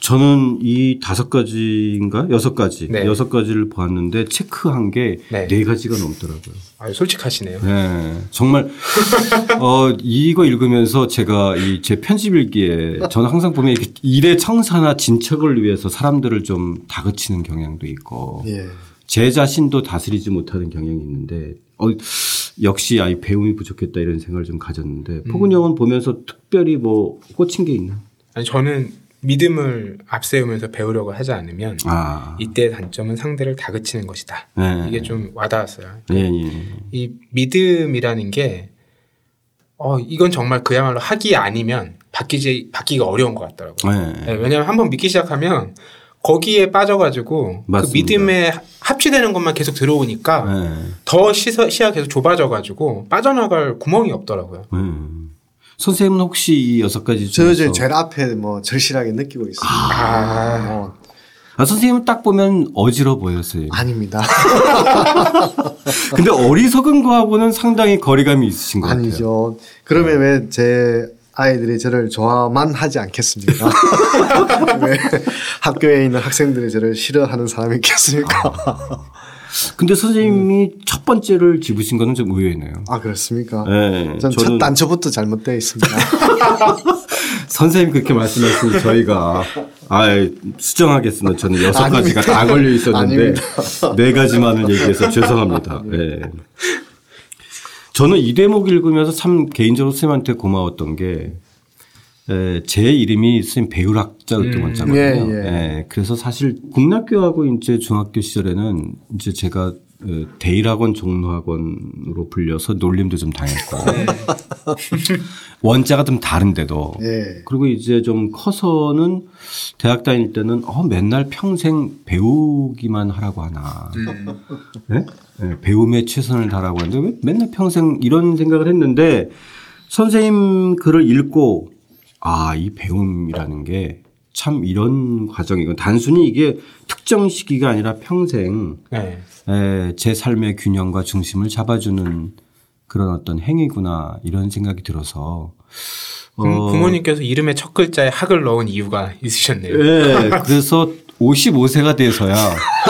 저는 이 다섯 가지인가 여섯 가지 네. 여섯 가지를 보았는데 체크한 게네 네. 가지가 넘더라고요. 아유, 솔직하시네요. 네, 정말 어 이거 읽으면서 제가 이 제 편집 일기에 저는 항상 보면 이렇게 일의 청사나 진척을 위해서 사람들을 좀 다그치는 경향도 있고 예. 제 자신도 다스리지 못하는 경향이 있는데 어 역시 아이 배움이 부족했다 이런 생각을 좀 가졌는데 포근영은 보면서 특별히 뭐 꽂힌 게 있나? 아니, 저는 믿음을 앞세우면서 배우려고 하지 않으면 아, 이때의 단점은 상대를 다그치는 것이다. 네. 이게 좀 와닿았어요. 예, 예. 이 믿음이라는 게, 어, 이건 정말 그야말로 학이 아니면 바뀌지, 바뀌기가 어려운 것 같더라고요. 네. 네, 왜냐하면 한번 믿기 시작하면 거기에 빠져가지고 그 맞습니다. 믿음에 합치되는 것만 계속 들어오니까 네. 더 시서, 시야 계속 좁아져가지고 빠져나갈 구멍이 없더라고요. 음. 선생님은 혹시 이 여섯 가지 저 중에서 이제 제일 앞에 뭐 절실하게 느끼고 있습니다. 아. 뭐 아, 선생님은 딱 보면 어지러 보였어요. 아닙니다. 근데 어리석은 거하고는 상당히 거리감이 있으신 것 같아요. 아니죠. 그러면 왜제 아이들이 저를 좋아만 하지 않겠습니까? 왜 학교에 있는 학생들이 저를 싫어하는 사람이 있겠습니까? 근데 선생님이 첫 번째를 집으신 거는 좀 의외네요. 아 그렇습니까? 네, 전첫 단추부터 잘못되어 있습니다. 선생님 그렇게 말씀하시니 저희가 아 수정하겠습니다. 저는 여섯 가지가 다 걸려 있었는데 네 가지만을 얘기해서 죄송합니다. 네. 저는 이 대목 읽으면서 참 개인적으로 선생님한테 고마웠던 게 제 이름이 선생님 배울학자였던 음. 거잖아요. 예, 예. 예, 그래서 사실 국락교하고 이제 중학교 시절에는 이제 제가 어, 대일학원 종로학원으로 불려서 놀림도 좀 당했고 원자가 좀 다른데도 예. 그리고 이제 좀 커서는 대학 다닐 때는 어 맨날 평생 배우기만 하라고 하나 네? 네, 배움에 최선을 다하라고 하는데 왜 맨날 평생 이런 생각을 했는데 선생님 글을 읽고 아 이 배움이라는 게 참 이런 과정이고 단순히 이게 특정 시기가 아니라 평생 네. 에, 제 삶의 균형과 중심을 잡아주는 그런 어떤 행위구나 이런 생각이 들어서 어, 부- 부모님께서 이름의 첫 글자에 학을 넣은 이유가 있으셨네요. 예, 그래서 55세가 돼서야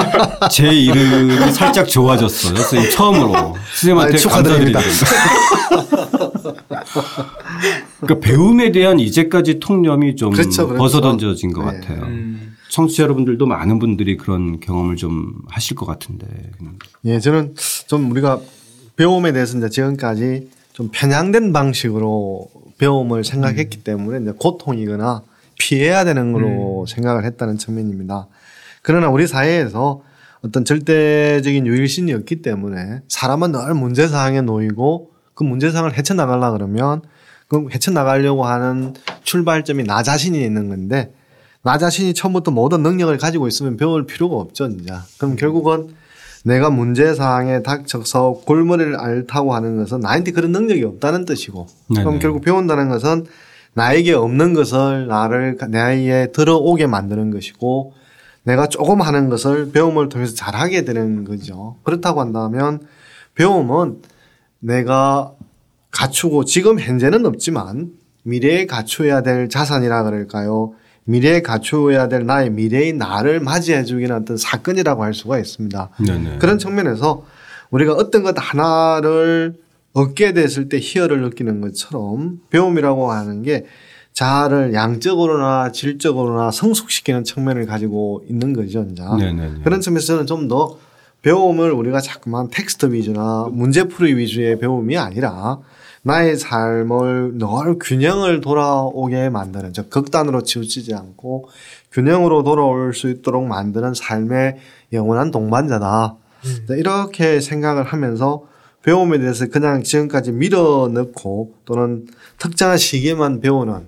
제 이름이 살짝 좋아졌어요. 선생님 처음으로 선생님한테. 감사드립니다. 그러니까 배움에 대한 이제까지 통념이 좀 그렇죠, 그렇죠. 벗어던져진 것 네. 같아요. 음. 청취자 여러분들도 많은 분들이 그런 경험을 좀 하실 것 같은데. 예, 저는 좀 우리가 배움에 대해서 이제 지금까지 좀 편향된 방식으로 배움을 생각했기 때문에 이제 고통이거나 피해야 되는 걸로 생각을 했다는 측면입니다. 그러나 우리 사회에서 어떤 절대적인 유일신이 없기 때문에 사람은 늘 문제사항에 놓이고 그 문제사항을 헤쳐나가려 그러면 그 헤쳐나가려고 하는 출발점이 나 자신이 있는 건데 나 자신이 처음부터 모든 능력을 가지고 있으면 배울 필요가 없죠, 진짜. 그럼 결국은 내가 문제사항에 닥쳐서 골머리를 앓다고 하는 것은 나한테 그런 능력이 없다는 뜻이고 네네. 그럼 결국 배운다는 것은 나에게 없는 것을 나를 나에게 들어오게 만드는 것이고 내가 조금 하는 것을 배움을 통해서 잘하게 되는 거죠. 그렇다고 한다면 배움은 내가 갖추고 지금 현재는 없지만 미래에 갖추어야 될 자산이라 그럴까요? 미래에 갖추어야 될 나의 미래의 나를 맞이해 주기는 어떤 사건이라고 할 수가 있습니다. 네네. 그런 측면에서 우리가 어떤 것 하나를 얻게 됐을 때 희열을 느끼는 것처럼 배움이라고 하는 게 자아를 양적으로나 질적으로나 성숙시키는 측면을 가지고 있는 거죠, 이제. 네네네. 그런 측면에서는 좀 더 배움을 우리가 자꾸만 텍스트 위주나 문제풀이 위주의 배움이 아니라 나의 삶을 늘 균형을 돌아오게 만드는 즉 극단으로 치우치지 않고 균형으로 돌아올 수 있도록 만드는 삶의 영원한 동반자다. 이렇게 생각을 하면서 배움에 대해서 그냥 지금까지 밀어넣고 또는 특정한 시기에만 배우는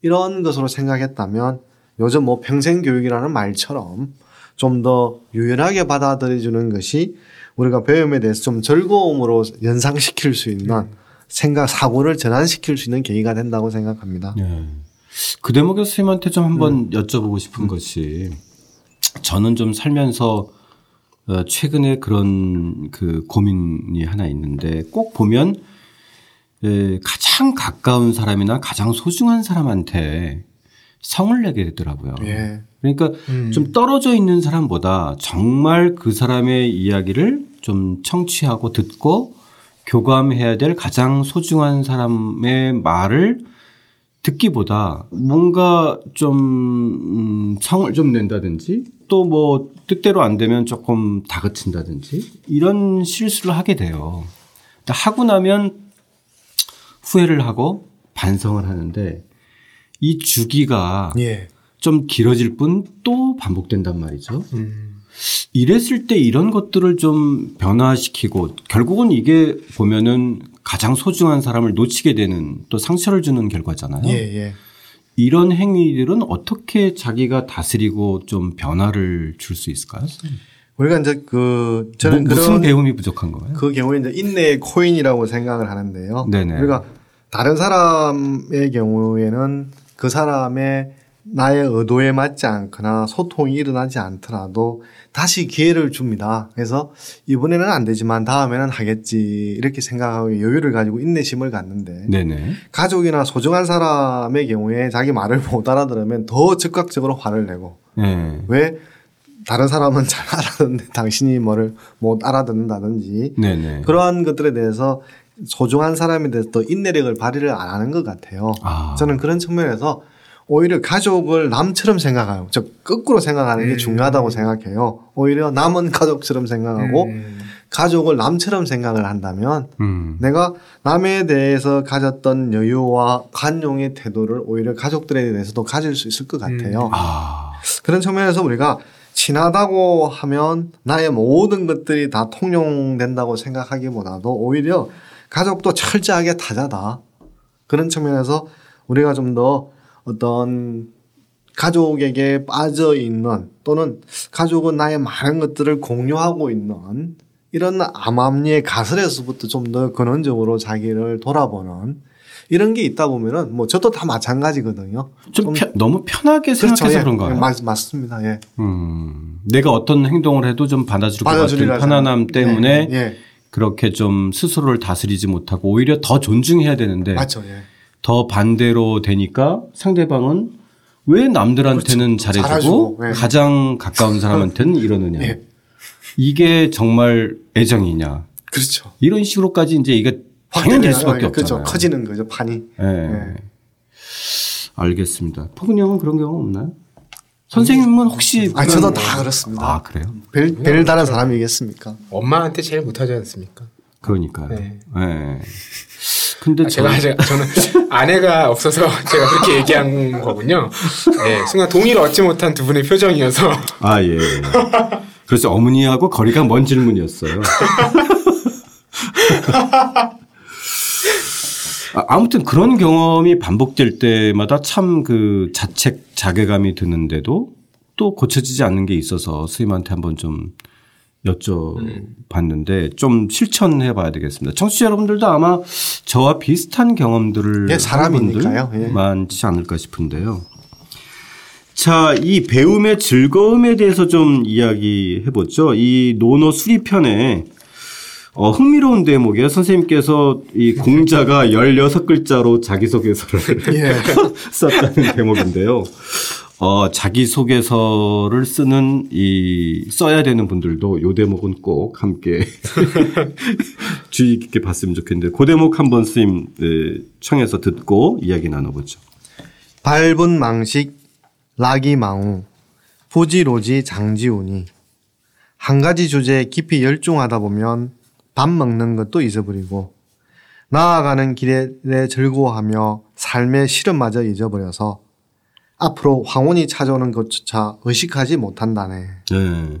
이런 것으로 생각했다면 요즘 뭐 평생 교육이라는 말처럼 좀 더 유연하게 받아들여주는 것이 우리가 배움에 대해서 좀 즐거움으로 연상시킬 수 있는 생각, 사고를 전환시킬 수 있는 계기가 된다고 생각합니다. 예. 그 대목에서 선생님한테 좀 한번 여쭤보고 싶은 것이 저는 좀 살면서 어, 최근에 그런 그 고민이 하나 있는데 꼭 보면 에, 가장 가까운 사람이나 가장 소중한 사람한테 성을 내게 되더라고요. 예. 그러니까 좀 떨어져 있는 사람보다 정말 그 사람의 이야기를 좀 청취하고 듣고 교감해야 될 가장 소중한 사람의 말을 듣기보다 뭔가 좀 음, 성을 좀 낸다든지 또 뭐 뜻대로 안 되면 조금 다그친다든지 이런 실수를 하게 돼요. 하고 나면 후회를 하고 반성을 하는데 이 주기가 예. 좀 길어질 뿐 또 반복된단 말이죠. 음. 이랬을 때 이런 것들을 좀 변화시키고 결국은 이게 보면은 가장 소중한 사람을 놓치게 되는 또 상처를 주는 결과잖아요. 예, 예. 이런 행위들은 어떻게 자기가 다스리고 좀 변화를 줄 수 있을까요? 우리가 이제 그 저는 뭐, 무슨 배움이 부족한 거예요? 그 경우에 이제 인내의 코인이라고 생각을 하는데요. 네네. 우리가 다른 사람의 경우에는 그 사람의 나의 의도에 맞지 않거나 소통이 일어나지 않더라도 다시 기회를 줍니다. 그래서 이번에는 안 되지만 다음에는 하겠지 이렇게 생각하고 여유를 가지고 인내심을 갖는데 네네. 가족이나 소중한 사람의 경우에 자기 말을 못 알아들으면 더 즉각적으로 화를 내고 네. 왜 다른 사람은 잘 알아듣는데 당신이 뭐를 못 알아듣는다든지 네네. 그러한 것들에 대해서 소중한 사람에 대해서 더 인내력을 발휘를 안 하는 것 같아요. 아. 저는 그런 측면에서 오히려 가족을 남처럼 생각하고 저 거꾸로 생각하는 게 음. 중요하다고 생각해요. 오히려 남은 가족처럼 생각하고 음. 가족을 남처럼 생각을 한다면 음. 내가 남에 대해서 가졌던 여유와 관용의 태도를 오히려 가족들에 대해서도 가질 수 있을 것 같아요. 아. 그런 측면에서 우리가 친하다고 하면 나의 모든 것들이 다 통용된다고 생각하기보다도 오히려 가족도 철저하게 타자다. 그런 측면에서 우리가 좀 더 어떤 가족에게 빠져 있는 또는 가족은 나의 많은 것들을 공유하고 있는 이런 암암리의 가설에서부터 좀 더 근원적으로 자기를 돌아보는 이런 게 있다 보면은 뭐 저도 다 마찬가지거든요. 좀 편- 너무 편하게 생각해서 예. 그런가요? 예, 맞, 맞습니다. 예. 음. 내가 어떤 행동을 해도 좀 받아줄 것 같은 받아주리라 편안함 생각- 때문에 예, 예. 그렇게 좀 스스로를 다스리지 못하고 오히려 더 존중해야 되는데 맞죠. 예. 더 반대로 되니까 상대방은 왜 남들한테는 잘해주고 잘해주고, 예. 가장 가까운 사람한테는 이러느냐. 예. 이게 정말 애정이냐. 그렇죠. 이런 식으로까지 이제 이게 당연될 수밖에 그렇죠. 없잖아요. 커지는 거죠, 판이. 예. 예. 알겠습니다. 포근 형은 그런 경우 없나요? 선생님은 혹시 아, 저도 다 그렇습니다. 아 그래요? 별, 별 다른 사람이겠습니까? 엄마한테 제일 못하지 않습니까? 그러니까요. 네. 예. 근데 아, 제가, 저- 제가 저는 아내가 없어서 제가 그렇게 얘기한 거군요. 네, 순간 동의를 얻지 못한 두 분의 표정이어서 아 예. 그래서 어머니하고 거리가 먼 질문이었어요. 아, 아무튼 그런 경험이 반복될 때마다 참 그 자책 자괴감이 드는데도 또 고쳐지지 않는 게 있어서 스님한테 한번 좀 여쭤봤는데 좀 실천해 봐야 되겠습니다. 청취자 여러분들도 아마 저와 비슷한 경험들을 예, 사람이니까요. 예. 많지 않을까 싶은데요. 자, 이 배움의 즐거움에 대해서 좀 이야기해 보죠. 이 노노 수리편에 어, 흥미로운 대목이에요. 선생님께서 이 공자가 16글자로 자기소개서를 예. 썼다는 대목인데요. 어, 자기소개서를 쓰는 이 써야 되는 분들도 요 대목은 꼭 함께 주의 깊게 봤으면 좋겠는데 그 대목 한번 스님 네, 청해서 듣고 이야기 나눠보죠. 밟은 망식, 락이 망우, 부지로지 장지우니. 한 가지 주제에 깊이 열중하다 보면 밥 먹는 것도 잊어버리고 나아가는 길에 즐거워하며 삶의 실험마저 잊어버려서 앞으로 황혼이 찾아오는 것조차 의식하지 못한다네. 네.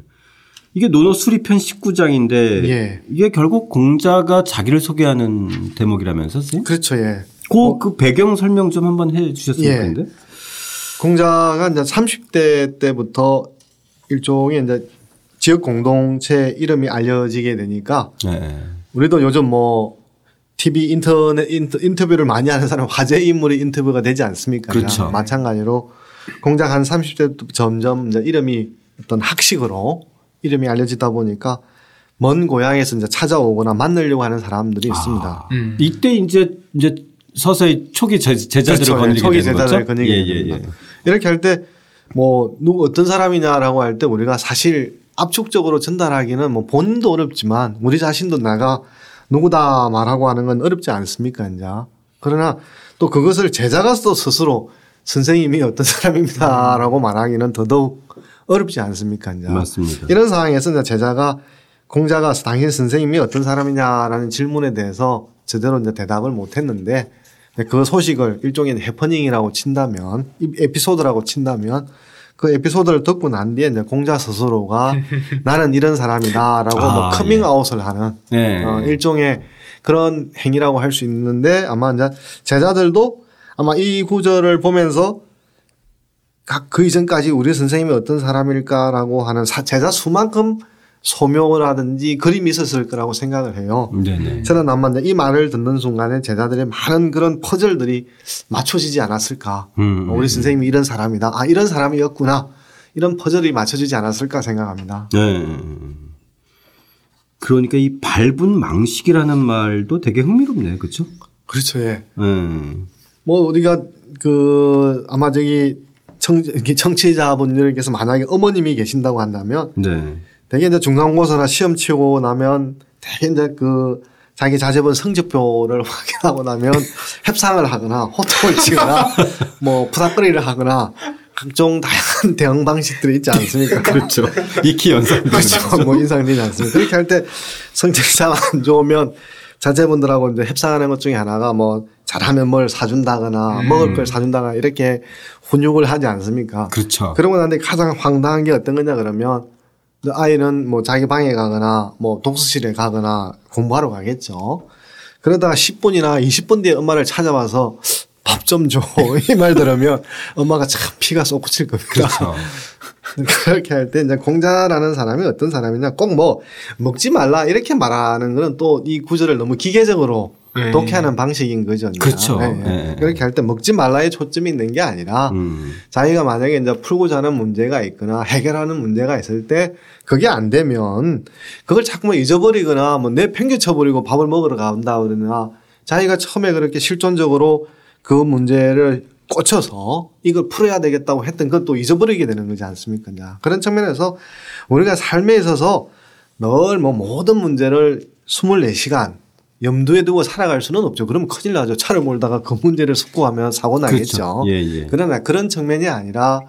이게 노노 수리편 19장인데 예. 이게 결국 공자가 자기를 소개하는 대목이라면서 선생님? 그렇죠, 예. 그, 그 배경 설명 좀 한번 해 주셨으면 예. 좋겠는데. 공자가 이제 30대 때부터 일종의 이제 지역 공동체 이름이 알려지게 되니까 네. 우리도 요즘 뭐 TV 인터넷 인터, 인터 뷰를 많이 하는 사람 화제 인물이 인터뷰가 되지 않습니까? 그렇죠. 마찬가지로 공자가 한 30대 점점 이제 이름이 어떤 학식으로 이름이 알려지다 보니까 먼 고향에서 이제 찾아오거나 만나려고 하는 사람들이 있습니다. 음. 이때 이제 이제 서서히 초기 제, 제자들을 그렇죠. 거느리게 초기 제자들을 거죠. 예, 예. 예. 이렇게 할 때 뭐 누구 어떤 사람이냐라고 할 때 우리가 사실 압축적으로 전달하기는 뭐 본인도 어렵지만 우리 자신도 내가 누구다 말하고 하는 건 어렵지 않습니까 이제 그러나 또 그것을 제자가 또 스스로 선생님이 어떤 사람입니다라고 말하기는 더더욱 어렵지 않습니까 이제 맞습니다. 이런 상황에서 이제 제자가 공자가 당신 선생님이 어떤 사람이냐라는 질문에 대해서 제대로 이제 대답을 못 했는데 그 소식을 일종의 해프닝이라고 친다면 이 에피소드라고 친다면 그 에피소드를 듣고 난 뒤에 이제 공자 스스로가 나는 이런 사람이다라고 뭐 아, 커밍아웃을 하는 네. 어, 일종의 그런 행위라고 할 수 있는데 아마 이제 제자들도 아마 이 구절을 보면서 각그 이전까지 우리 선생님이 어떤 사람일까라고 하는 사- 제자 수만큼 소묘라든지 그림이 있었을 거라고 생각을 해요. 네네. 저는 아마 이 말을 듣는 순간에 제자들의 많은 그런 퍼즐들이 맞춰지지 않았을까. 음, 우리 선생님이 이런 사람이다. 아, 이런 사람이었구나. 이런 퍼즐이 맞춰지지 않았을까 생각합니다. 네. 그러니까 이 밟은 망식이라는 말도 되게 흥미롭네요. 그렇죠? 그렇죠. 예. 네. 뭐 우리가 그 아마 저기 청, 청취자분들께서 만약에 어머님이 계신다고 한다면 네. 되게 이제 중간고사나 시험 치고 나면 되게 이제 그 자기 자제분 성적표를 확인하고 나면 협상을 하거나 호통을 치거나 뭐 부닥거리를 하거나 각종 다양한 대응 방식들이 있지 않습니까? 그렇죠. 익히 연상. 그렇죠. 뭐 인상되지 않습니까? 그렇게 할 때 성적상 안 좋으면 자제분들하고 이제 협상하는 것 중에 하나가 뭐 잘하면 뭘 사준다거나 먹을 걸 사준다거나 이렇게 훈육을 하지 않습니까? 그렇죠. 그러고 나니 가장 황당한 게 어떤 거냐 그러면 아이는 뭐 자기 방에 가거나 뭐 독서실에 가거나 공부하러 가겠죠. 그러다가 10분이나 20분 뒤에 엄마를 찾아와서 밥 좀 줘. 이 말 들으면 엄마가 참 피가 솟구칠 겁니다. 그렇죠. 그렇게 할 때 이제 공자라는 사람이 어떤 사람이냐 꼭 뭐 먹지 말라 이렇게 말하는 거는 또 이 구절을 너무 기계적으로 네. 독해하는 방식인 거죠. 이제. 그렇죠. 예, 예. 네. 그렇게 할 때 먹지 말라에 초점이 있는 게 아니라 음. 자기가 만약에 이제 풀고자 하는 문제가 있거나 해결하는 문제가 있을 때 그게 안 되면 그걸 자꾸만 잊어버리거나 뭐 내 팽개쳐버리고 밥을 먹으러 간다 그러나 자기가 처음에 그렇게 실존적으로 그 문제를 꽂혀서 이걸 풀어야 되겠다고 했던 그것도 잊어버리게 되는 거지 않습니까? 이제 그런 측면에서 우리가 삶에 있어서 늘 뭐 모든 문제를 24시간 염두에 두고 살아갈 수는 없죠. 그러면 큰일 나죠. 차를 몰다가 그 문제를 숙고하면 사고 나겠죠. 그렇죠. 예, 예. 그러나 그런 측면이 아니라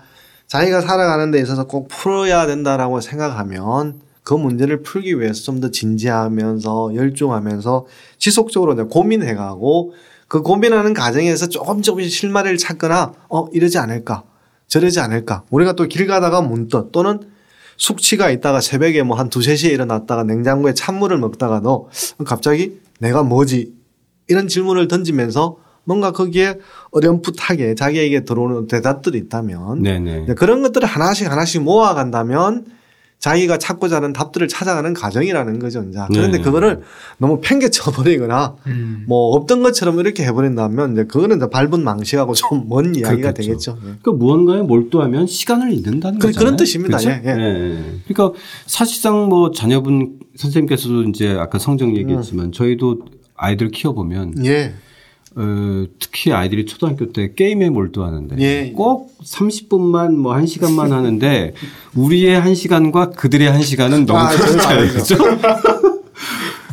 자기가 살아가는 데 있어서 꼭 풀어야 된다라고 생각하면 그 문제를 풀기 위해서 좀 더 진지하면서 열중하면서 지속적으로 고민해가고 그 고민하는 과정에서 조금 조금씩 실마리를 찾거나 어 이러지 않을까 저러지 않을까 우리가 또 길 가다가 문득 또는 숙취가 있다가 새벽에 뭐 한 두세 시에 일어났다가 냉장고에 찬물을 먹다가도 갑자기 내가 뭐지 이런 질문을 던지면서 뭔가 거기에 어렴풋하게 자기에게 들어오는 대답들이 있다면 네네. 그런 것들을 하나씩 하나씩 모아간다면 자기가 찾고자 하는 답들을 찾아가는 과정이라는 거죠. 이제. 그런데 네. 그거를 너무 팽개쳐 버리거나 음. 뭐 없던 것처럼 이렇게 해버린다면 이제 그거는 이제 밟은 망시하고 좀 먼 이야기가 그렇겠죠. 되겠죠. 예. 그러니까 무언가에 몰두하면 시간을 잃는다는 그- 거잖아요. 그런 뜻입니다. 그렇죠? 예, 예. 그러니까 사실상 뭐 자녀분 선생님께서도 이제 아까 성정 얘기했지만 저희도 아이들 키워보면 예. 어, 특히 아이들이 초등학교 때 게임에 몰두하는데 예. 꼭 30분만 뭐 1시간만 하는데 우리의 1시간과 그들의 1시간은 너무 아, 큰 차이 그죠?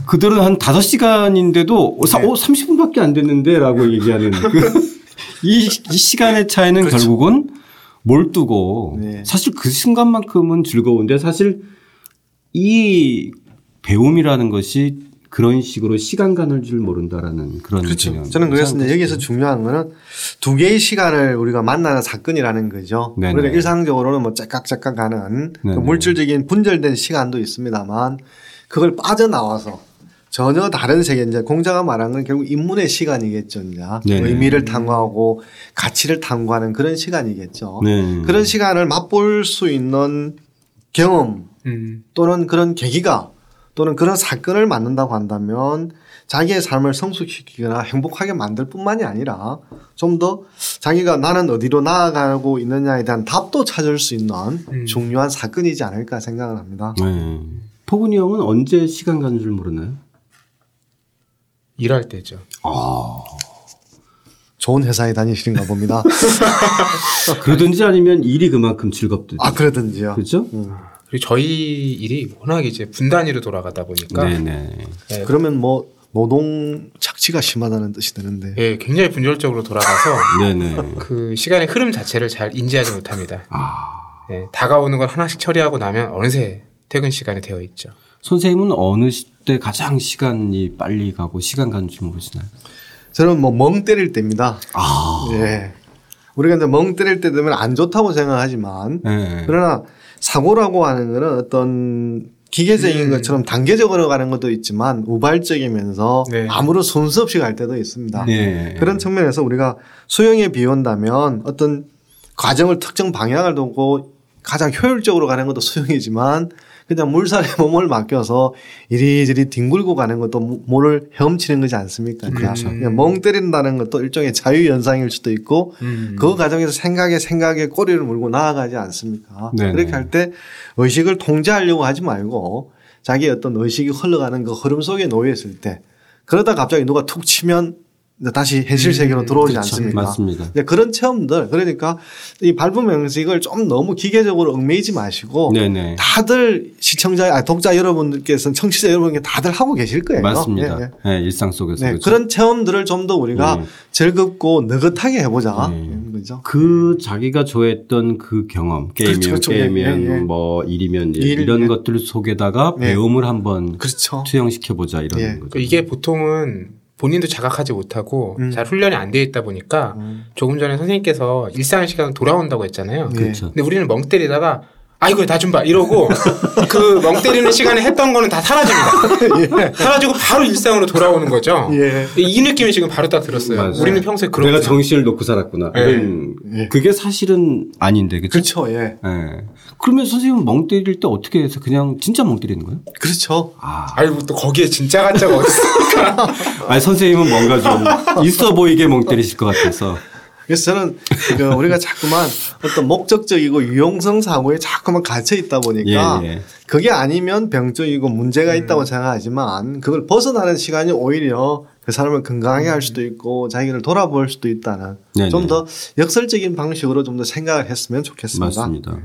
그들은 한 5시간인데도 어, 사- 어, 30분밖에 안 됐는데라고 얘기하는 그, 이, 이 시간의 차이는 결국은 몰두고 네. 사실 그 순간만큼은 즐거운데 사실 이 배움이라는 것이 그런 식으로 시간 가는 줄 모른다라는 그런 그렇죠. 개념. 저는 그래서 이제 여기서 중요한 거는 두 개의 시간을 우리가 만나는 사건이라는 거죠. 네네. 우리가 일상적으로는 뭐 째깍째깍 가는 그 네네. 물질적인 분절된 시간도 있습니다만 그걸 빠져나와서 전혀 다른 세계 이제 공자가 말한 건 결국 인문의 시간이겠죠. 이제 네네. 의미를 탐구하고 가치를 탐구하는 그런 시간이겠죠. 네. 그런 시간을 맛볼 수 있는 경험 음. 또는 그런 계기가 또는 그런 사건을 만든다고 한다면 자기의 삶을 성숙시키거나 행복하게 만들 뿐만이 아니라 좀 더 자기가 나는 어디로 나아가고 있느냐에 대한 답도 찾을 수 있는 음. 중요한 사건이지 않을까 생각을 합니다. 네. 포근이 형은 언제 시간 가는 줄 모르나요? 일할 때죠. 아. 좋은 회사에 다니시는가 봅니다. 그러든지 아니면 일이 그만큼 즐겁든지. 아, 그러든지요. 그렇죠? 음. 그리고 저희 일이 워낙 이제 분단위로 돌아가다 보니까 네네. 예, 그러면 뭐 노동 착취가 심하다는 뜻이 되는데. 예, 굉장히 분열적으로 돌아가서 네네. 그 시간의 흐름 자체를 잘 인지하지 못합니다. 아. 예, 다가오는 걸 하나씩 처리하고 나면 어느새 퇴근 시간이 되어 있죠. 선생님은 어느 때 가장 시간이 빨리 가고 시간 가는 줄 모르시나요? 저는 뭐 멍 때릴 때입니다. 아. 예. 우리가 이제 멍 때릴 때 되면 안 좋다고 생각하지만 네. 그러나 사고라고 하는 거는 어떤 기계적인 음. 것처럼 단계적으로 가는 것도 있지만 우발적이면서 네. 아무런 손수 없이 갈 때도 있습니다. 네. 그런 측면에서 우리가 수영에 비운다면 어떤 과정을 특정 방향을 두고 가장 효율적으로 가는 것도 수영이지만 그냥 물살에 몸을 맡겨서 이리저리 뒹굴고 가는 것도 몸을 헤엄치는 거지 않습니까? 그렇죠. 그냥 멍 때린다는 것도 일종의 자유 현상일 수도 있고 음. 그 과정에서 생각에 생각에 꼬리를 물고 나아가지 않습니까? 네네. 그렇게 할 때 의식을 통제하려고 하지 말고 자기 어떤 의식이 흘러가는 그 흐름 속에 놓여 있을 때 그러다 갑자기 누가 툭 치면 다시 현실 세계로 들어오지 그렇죠. 않습니까? 맞습니다. 이제 그런 체험들 그러니까 이 발부 명식을 좀 너무 기계적으로 얽매이지 마시고 네네. 다들 시청자, 아, 독자 여러분들께서는 청취자 여러분께 다들 하고 계실 거예요. 맞습니다. 예, 예. 네, 일상 속에서 네, 그렇죠. 그런 체험들을 좀 더 우리가 네. 즐겁고 느긋하게 해보자. 네. 이런 거죠. 그 자기가 좋아했던 그 경험 게임이면 그렇죠, 그렇죠. 게임이면 예, 예. 뭐 일이면 일, 일, 이런 예. 것들 속에다가 예. 배움을 한번 그렇죠. 투영시켜 보자 이런 예. 거죠. 이게 보통은 본인도 자각하지 못하고 음. 잘 훈련이 안돼 있다 보니까 음. 조금 전에 선생님께서 일상 시간 돌아온다고 했잖아요. 네. 그렇죠. 근데 우리는 멍 때리다가 아이고 나 좀 봐 이러고 그 멍 때리는 시간에 했던 거는 다 사라집니다. 사라지고 바로 일상으로 돌아오는 거죠. 예. 이 느낌이 지금 바로 딱 들었어요. 맞아요. 우리는 평소에 그런 내가 정신을 놓고 살았구나. 예. 이런 예. 그게 사실은 아닌데 그렇죠. 그렇죠. 예. 예. 그러면 선생님은 멍 때릴 때 어떻게 해서 그냥 진짜 멍 때리는 거예요? 그렇죠. 아, 아이고 또 거기에 진짜 가짜가 어딨어. 아니 선생님은 뭔가 좀 있어 보이게 멍 때리실 것 같아서. 그래서 저는 그 우리가 자꾸만 어떤 목적적이고 유용성 사고에 자꾸만 갇혀 있다 보니까 예, 예. 그게 아니면 병적이고 문제가 있다고 생각하지만 그걸 벗어나는 시간이 오히려 그 사람을 건강하게 할 수도 있고 자기를 돌아볼 수도 있다는 네네. 좀더 역설적인 방식으로 좀 더 생각을 했으면 좋겠습니다. 맞습니다.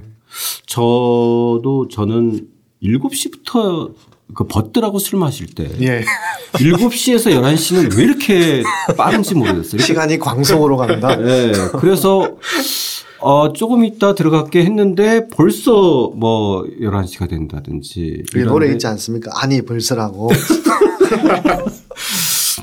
저도 저는 7시부터 그 벗들하고 술 마실 때 예. 7시에서 11시는 왜 이렇게 빠른지 모르겠어요. 시간이 광속으로 간다. 네, 그래서 어 조금 있다 들어갈게 했는데 벌써 뭐 11시가 된다든지 노래 있지 않습니까? 아니 벌써라고.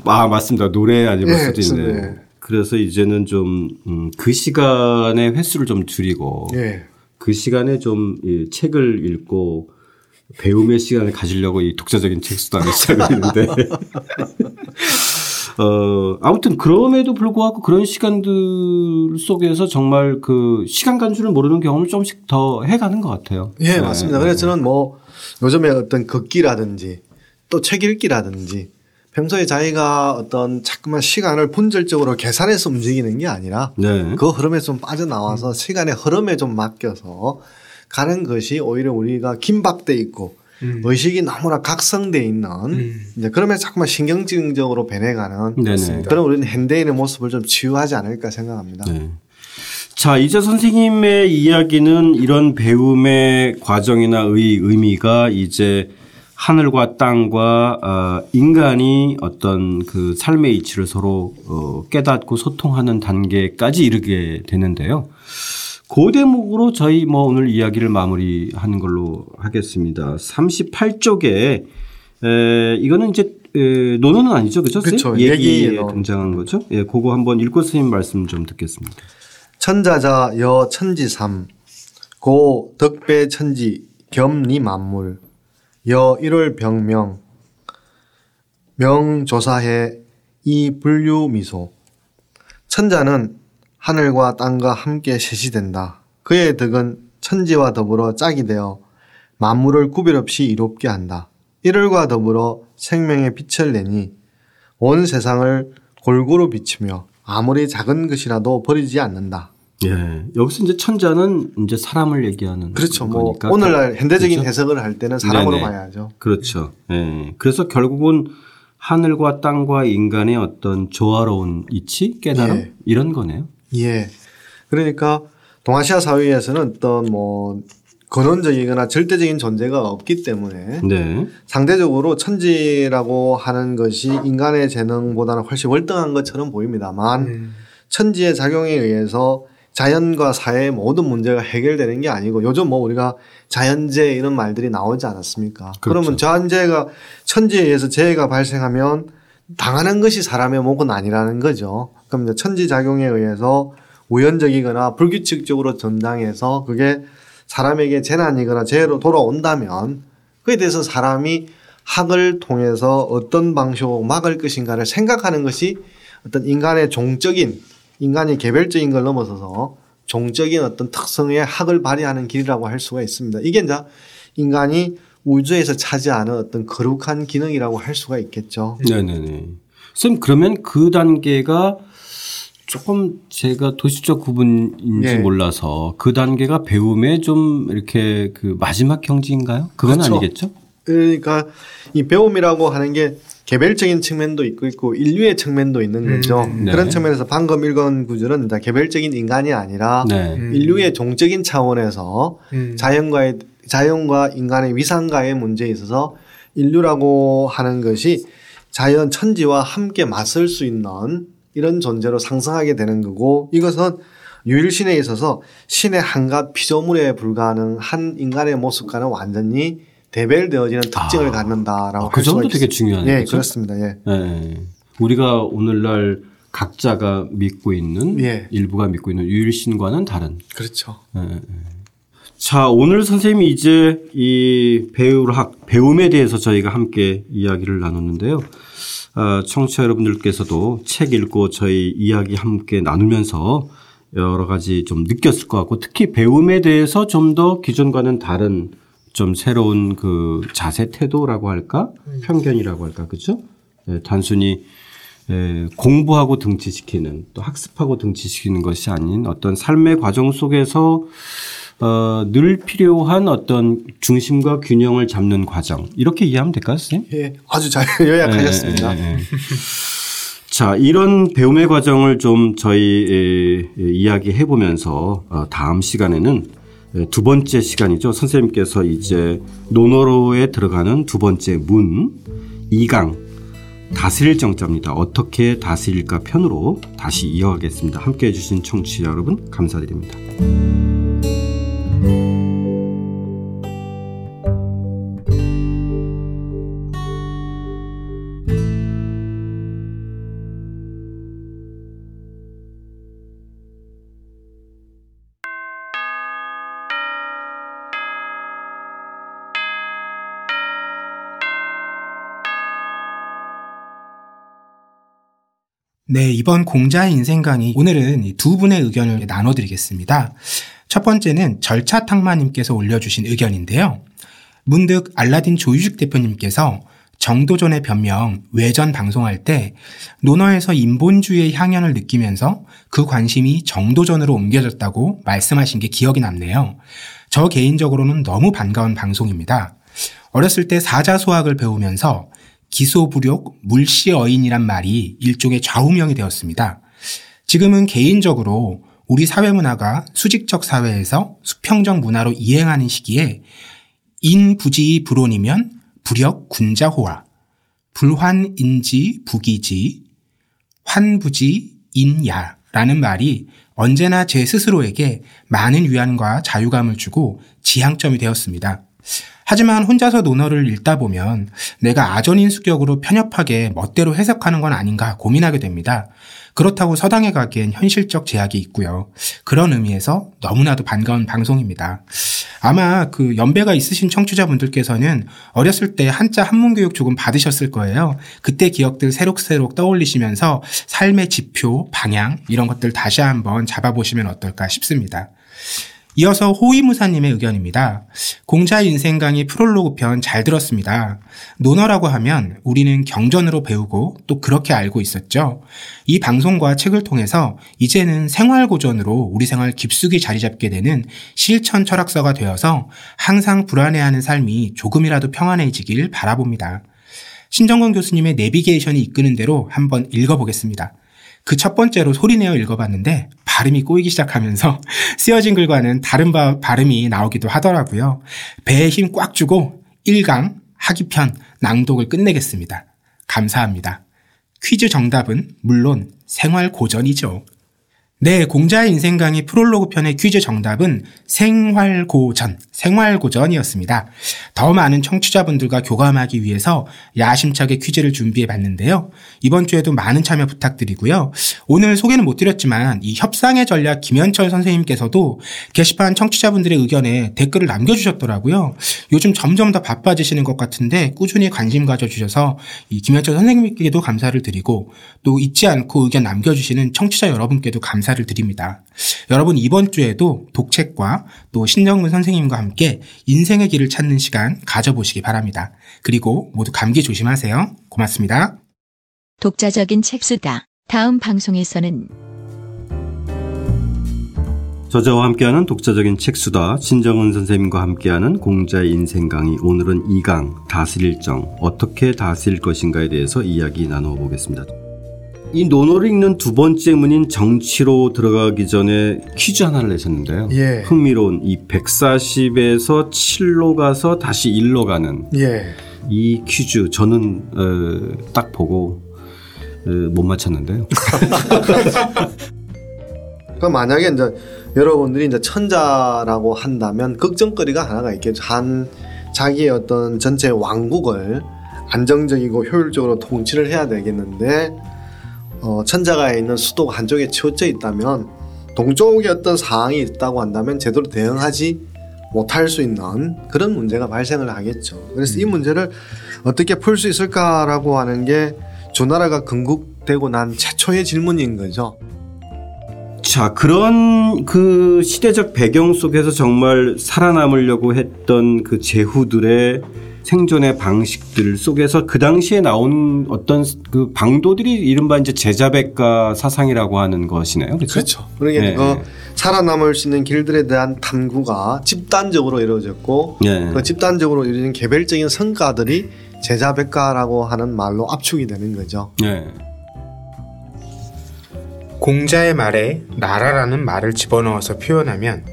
아 맞습니다. 노래 아니면 예, 수도 있네. 네. 그래서 이제는 좀그 시간의 횟수를 좀 줄이고 예. 그 시간에 좀이 책을 읽고 배움의 시간을 가지려고 이 독자적인 책 수단을 시작했는데 어 아무튼 그럼에도 불구하고 그런 시간들 속에서 정말 그 시간 간 줄을 모르는 경험을 조금씩 더 해가는 것 같아요. 예, 네. 맞습니다. 그래서 저는 뭐 요즘에 어떤 걷기라든지 또 책 읽기라든지 평소에 자기가 어떤 자꾸만 시간을 분절적으로 계산해서 움직이는 게 아니라 네. 그 흐름에 좀 빠져나와서 시간의 흐름에 좀 맡겨서 가는 것이 오히려 우리가 긴박돼 있고 음. 의식이 너무나 각성돼 있는 이제 그러면 자꾸만 신경증적으로 변해가는 네네. 그런 우리는 현대인의 모습을 좀 치유하지 않을까 생각합니다. 네. 자, 이제 선생님의 이야기는 이런 배움의 과정이나 의, 의미가 이제 하늘과 땅과 어, 인간이 어떤 그 삶의 이치를 서로 어, 깨닫고 소통하는 단계까지 이르게 되는데요. 그 대목으로 저희 뭐 오늘 이야기를 마무리하는 걸로 하겠습니다. 38쪽에 에, 이거는 이제 에, 논어는 아니죠, 그죠? 그쵸. 얘기에 얘기로. 등장한 거죠. 예, 그거 한번 읽고 선생님 말씀 좀 듣겠습니다. 천자자 여 천지삼 고 덕배 천지 겸니 만물 여 일월 병명 명조사해 이 불유 미소 천자는 하늘과 땅과 함께 셋이 된다. 그의 덕은 천지와 더불어 짝이 되어 만물을 구별 없이 이롭게 한다. 일월과 더불어 생명의 빛을 내니 온 세상을 골고루 비추며 아무리 작은 것이라도 버리지 않는다. 예. 여기서 이제 천자는 이제 사람을 얘기하는 그렇죠. 뭐 거니까. 오늘날 현대적인 그렇죠? 해석을 할 때는 사람으로 네네. 봐야죠. 그렇죠. 예. 그래서 결국은 하늘과 땅과 인간의 어떤 조화로운 이치, 깨달음 예. 이런 거네요. 예. 그러니까 동아시아 사회에서는 어떤 뭐 근원적이거나 절대적인 존재가 없기 때문에 네. 상대적으로 천지라고 하는 것이 인간의 재능보다는 훨씬 월등한 것처럼 보입니다만 음. 천지의 작용에 의해서 자연과 사회의 모든 문제가 해결되는 게 아니고 요즘 뭐 우리가 자연재해 이런 말들이 나오지 않았습니까? 그 그렇죠. 러면 자연재해가 천지에 의해서 재해가 발생하면 당하는 것이 사람의 목은 아니라는 거죠. 그럼 이제 천지 작용에 의해서 우연적이거나 불규칙적으로 전당해서 그게 사람에게 재난이거나 재해로 돌아온다면 그에 대해서 사람이 학을 통해서 어떤 방식으로 막을 것인가를 생각하는 것이 어떤 인간의 종적인 인간이 개별적인 걸 넘어서서 종적인 어떤 특성의 학을 발휘하는 길이라고 할 수가 있습니다. 이게 이제 인간이 우주에서 차지하는 어떤 거룩한 기능이라고 할 수가 있겠죠. 네네네. 쌤 그러면 그 단계가 조금 제가 도시적 구분인지 예. 몰라서 그 단계가 배움의 좀 이렇게 그 마지막 경지인가요? 그건 그렇죠. 아니겠죠? 그러니까 이 배움이라고 하는 게 개별적인 측면도 있고 있고 인류의 측면도 있는 거죠. 네. 그런 측면에서 방금 읽은 구절은 개별적인 인간이 아니라 네. 인류의 종적인 차원에서 음. 자연과의 자연과 인간의 위상과의 문제에 있어서 인류라고 하는 것이 자연 천지와 함께 맞설 수 있는 이런 존재로 상승하게 되는 거고 이것은 유일신에 있어서 신의 한갓 피조물에 불과하는 한 인간의 모습과는 완전히 대별되어지는 특징을 아. 갖는다라고 아, 할그 정도 되게. 중요하네요. 예, 그렇죠? 그렇습니다. 예. 네. 우리가 오늘날 각자가 믿고 있는 예. 일부가 믿고 있는 유일신과는 다른. 그렇죠. 네. 자, 오늘 선생님이 이제 이 배우학, 배움에 대해서 저희가 함께 이야기를 나눴는데요. 아, 청취자 여러분들께서도 책 읽고 저희 이야기 함께 나누면서 여러 가지 좀 느꼈을 것 같고 특히 배움에 대해서 좀 더 기존과는 다른 좀 새로운 그 자세 태도라고 할까 편견이라고 할까 그죠? 예, 단순히 예, 공부하고 등치시키는 또 학습하고 등치시키는 것이 아닌 어떤 삶의 과정 속에서 어, 늘 필요한 어떤 중심과 균형을 잡는 과정 이렇게 이해하면 될까요, 선생님? 예, 아주 잘 요약하셨습니다. 예, 예, 예. 자, 이런 배움의 과정을 좀 저희 이야기해 보면서 어, 다음 시간에는 에, 두 번째 시간이죠. 선생님께서 이제 논어로에 들어가는 두 번째 문 2강 다스릴 정자입니다. 어떻게 다스릴까 편으로 다시 이어가겠습니다. 함께 해주신 청취자 여러분 감사드립니다. 네, 이번 공자의 인생 강의 오늘은 이두 분의 의견을 나눠드리겠습니다. 첫 번째는 절차 탕마님께서 올려주신 의견인데요. 문득 알라딘 조유식 대표님께서 정도전의 변명 외전 방송할 때 논어에서 인본주의의 향연을 느끼면서 그 관심이 정도전으로 옮겨졌다고 말씀하신 게 기억이 남네요. 저 개인적으로는 너무 반가운 방송입니다. 어렸을 때 사자소학을 배우면서 기소부력 물시어인이란 말이 일종의 좌우명이 되었습니다. 지금은 개인적으로 우리 사회 문화가 수직적 사회에서 수평적 문화로 이행하는 시기에 인부지 불온이면 부력 군자호화, 불환인지 부기지, 환부지 인야라는 말이 언제나 제 스스로에게 많은 위안과 자유감을 주고 지향점이 되었습니다. 하지만 혼자서 논어를 읽다 보면 내가 아전인 수격으로 편협하게 멋대로 해석하는 건 아닌가 고민하게 됩니다. 그렇다고 서당에 가기엔 현실적 제약이 있고요. 그런 의미에서 너무나도 반가운 방송입니다. 아마 그 연배가 있으신 청취자분들께서는 어렸을 때 한자 한문 교육 조금 받으셨을 거예요. 그때 기억들 새록새록 떠올리시면서 삶의 지표, 방향 이런 것들 다시 한번 잡아보시면 어떨까 싶습니다. 이어서 호위무사님의 의견입니다. 공자 인생 강의 프롤로그 편 잘 들었습니다. 논어라고 하면 우리는 경전으로 배우고 또 그렇게 알고 있었죠. 이 방송과 책을 통해서 이제는 생활고전으로 우리 생활 깊숙이 자리 잡게 되는 실천 철학서가 되어서 항상 불안해하는 삶이 조금이라도 평안해지길 바라봅니다. 신정건 교수님의 내비게이션이 이끄는 대로 한번 읽어보겠습니다. 그 첫 번째로 소리내어 읽어봤는데 발음이 꼬이기 시작하면서 쓰여진 글과는 다른 바, 발음이 나오기도 하더라고요. 배에 힘 꽉 주고 1강 하기편 낭독을 끝내겠습니다. 감사합니다. 퀴즈 정답은 물론 생활 고전이죠. 네, 공자의 인생 강의 프롤로그 편의 퀴즈 정답은 생활고전, 생활고전이었습니다. 더 많은 청취자분들과 교감하기 위해서 야심차게 퀴즈를 준비해 봤는데요. 이번 주에도 많은 참여 부탁드리고요. 오늘 소개는 못 드렸지만 이 협상의 전략 김현철 선생님께서도 게시판 청취자분들의 의견에 댓글을 남겨주셨더라고요. 요즘 점점 더 바빠지시는 것 같은데 꾸준히 관심 가져주셔서 이 김현철 선생님께도 감사를 드리고 또 잊지 않고 의견 남겨주시는 청취자 여러분께도 감사 인사를 드립니다. 여러분 이번 주에도 독책과 또 신정근 선생님과 함께 인생의 길을 찾는 시간 가져보시기 바랍니다. 그리고 모두 감기 조심하세요. 고맙습니다. 독자적인 책수다. 다음 방송에서는 저자와 함께하는 독자적인 책수다. 신정은 선생님과 함께하는 공자의 인생 강의. 오늘은 2강 다스릴 정 어떻게 다스릴 것인가에 대해서 이야기 나누어 보겠습니다. 이 논어를 읽는 두 번째 문인 정치로 들어가기 전에 퀴즈 하나를 내셨는데요. 예. 흥미로운 이 140에서 7로 가서 다시 1로 가는 예. 이 퀴즈 저는 어, 딱 보고 어, 못 맞췄는데요. 그러니까 만약에 이제 여러분들이 이제 천자라고 한다면 걱정거리가 하나가 있겠죠. 한 자기의 어떤 전체 왕국을 안정적이고 효율적으로 통치를 해야 되겠는데 어, 천자가 있는 수도가 한쪽에 치워져 있다면 동쪽에 어떤 상황이 있다고 한다면 제대로 대응하지 못할 수 있는 그런 문제가 발생을 하겠죠. 그래서 이 문제를 어떻게 풀 수 있을까라고 하는 게 조나라가 건국되고 난 최초의 질문인 거죠. 자, 그런 그 시대적 배경 속에서 정말 살아남으려고 했던 그 제후들의 생존의 방식들 속에서 그 당시에 나온 어떤 그 방도들이 이른바 이제 제자백가 사상이라고 하는 것이네요. 그렇죠? 그러니까 네. 그 살아남을 수 있는 길들에 대한 탐구가 집단적으로 이루어졌고 네. 그 집단적으로 이루어진 개별적인 성과들이 제자백가라고 하는 말로 압축이 되는 거죠. 네. 공자의 말에 나라라는 말을 집어넣어서 표현하면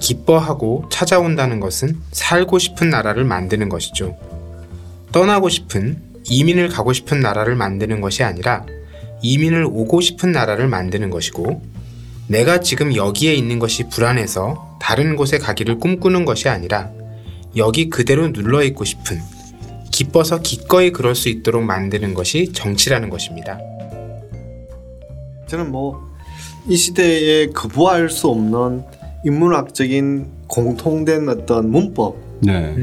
기뻐하고 찾아온다는 것은 살고 싶은 나라를 만드는 것이죠. 떠나고 싶은 이민을 가고 싶은 나라를 만드는 것이 아니라 이민을 오고 싶은 나라를 만드는 것이고 내가 지금 여기에 있는 것이 불안해서 다른 곳에 가기를 꿈꾸는 것이 아니라 여기 그대로 눌러 있고 싶은 기뻐서 기꺼이 그럴 수 있도록 만드는 것이 정치라는 것입니다. 저는 뭐 이 시대에 거부할 수 없는 인문학적인 공통된 어떤 문법 네.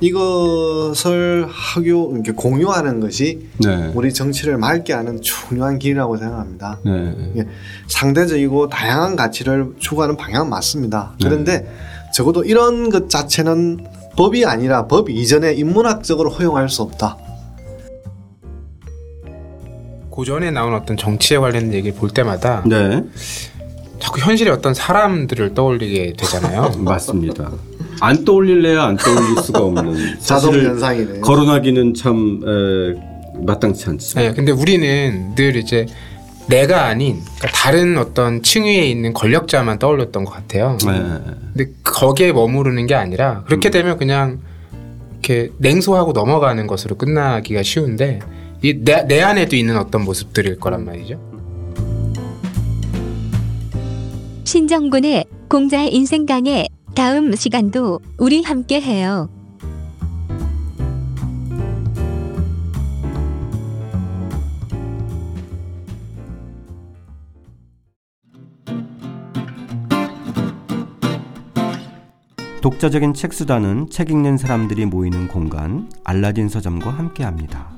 이것을 학교 이렇게 공유하는 것이 네. 우리 정치를 맑게 하는 중요한 길이라고 생각합니다. 네. 예, 상대적이고 다양한 가치를 추구하는 방향은 맞습니다. 그런데 적어도 이런 것 자체는 법이 아니라 법 이전에 인문학적으로 허용할 수 없다. 고전에 나온 어떤 정치에 관련된 얘기를 볼 때마다 네. 자꾸 현실의 어떤 사람들을 떠올리게 되잖아요. 맞습니다. 안 떠올릴래야 안 떠올릴 수가 없는 자동 사실을 현상이네. 거론하기는 참 에, 마땅치 않죠. 네, 근데 우리는 늘 이제 내가 아닌 그러니까 다른 어떤 층위에 있는 권력자만 떠올렸던 것 같아요. 네. 근데 거기에 머무르는 게 아니라 그렇게 되면 그냥 이렇게 냉소하고 넘어가는 것으로 끝나기가 쉬운데 이 내, 내 안에도 있는 어떤 모습들일 거란 말이죠. 신정군의 공자의 인생 강의 다음 시간도 우리 함께 해요. 독자적인 책수다는 책 읽는 사람들이 모이는 공간 알라딘 서점과 함께합니다.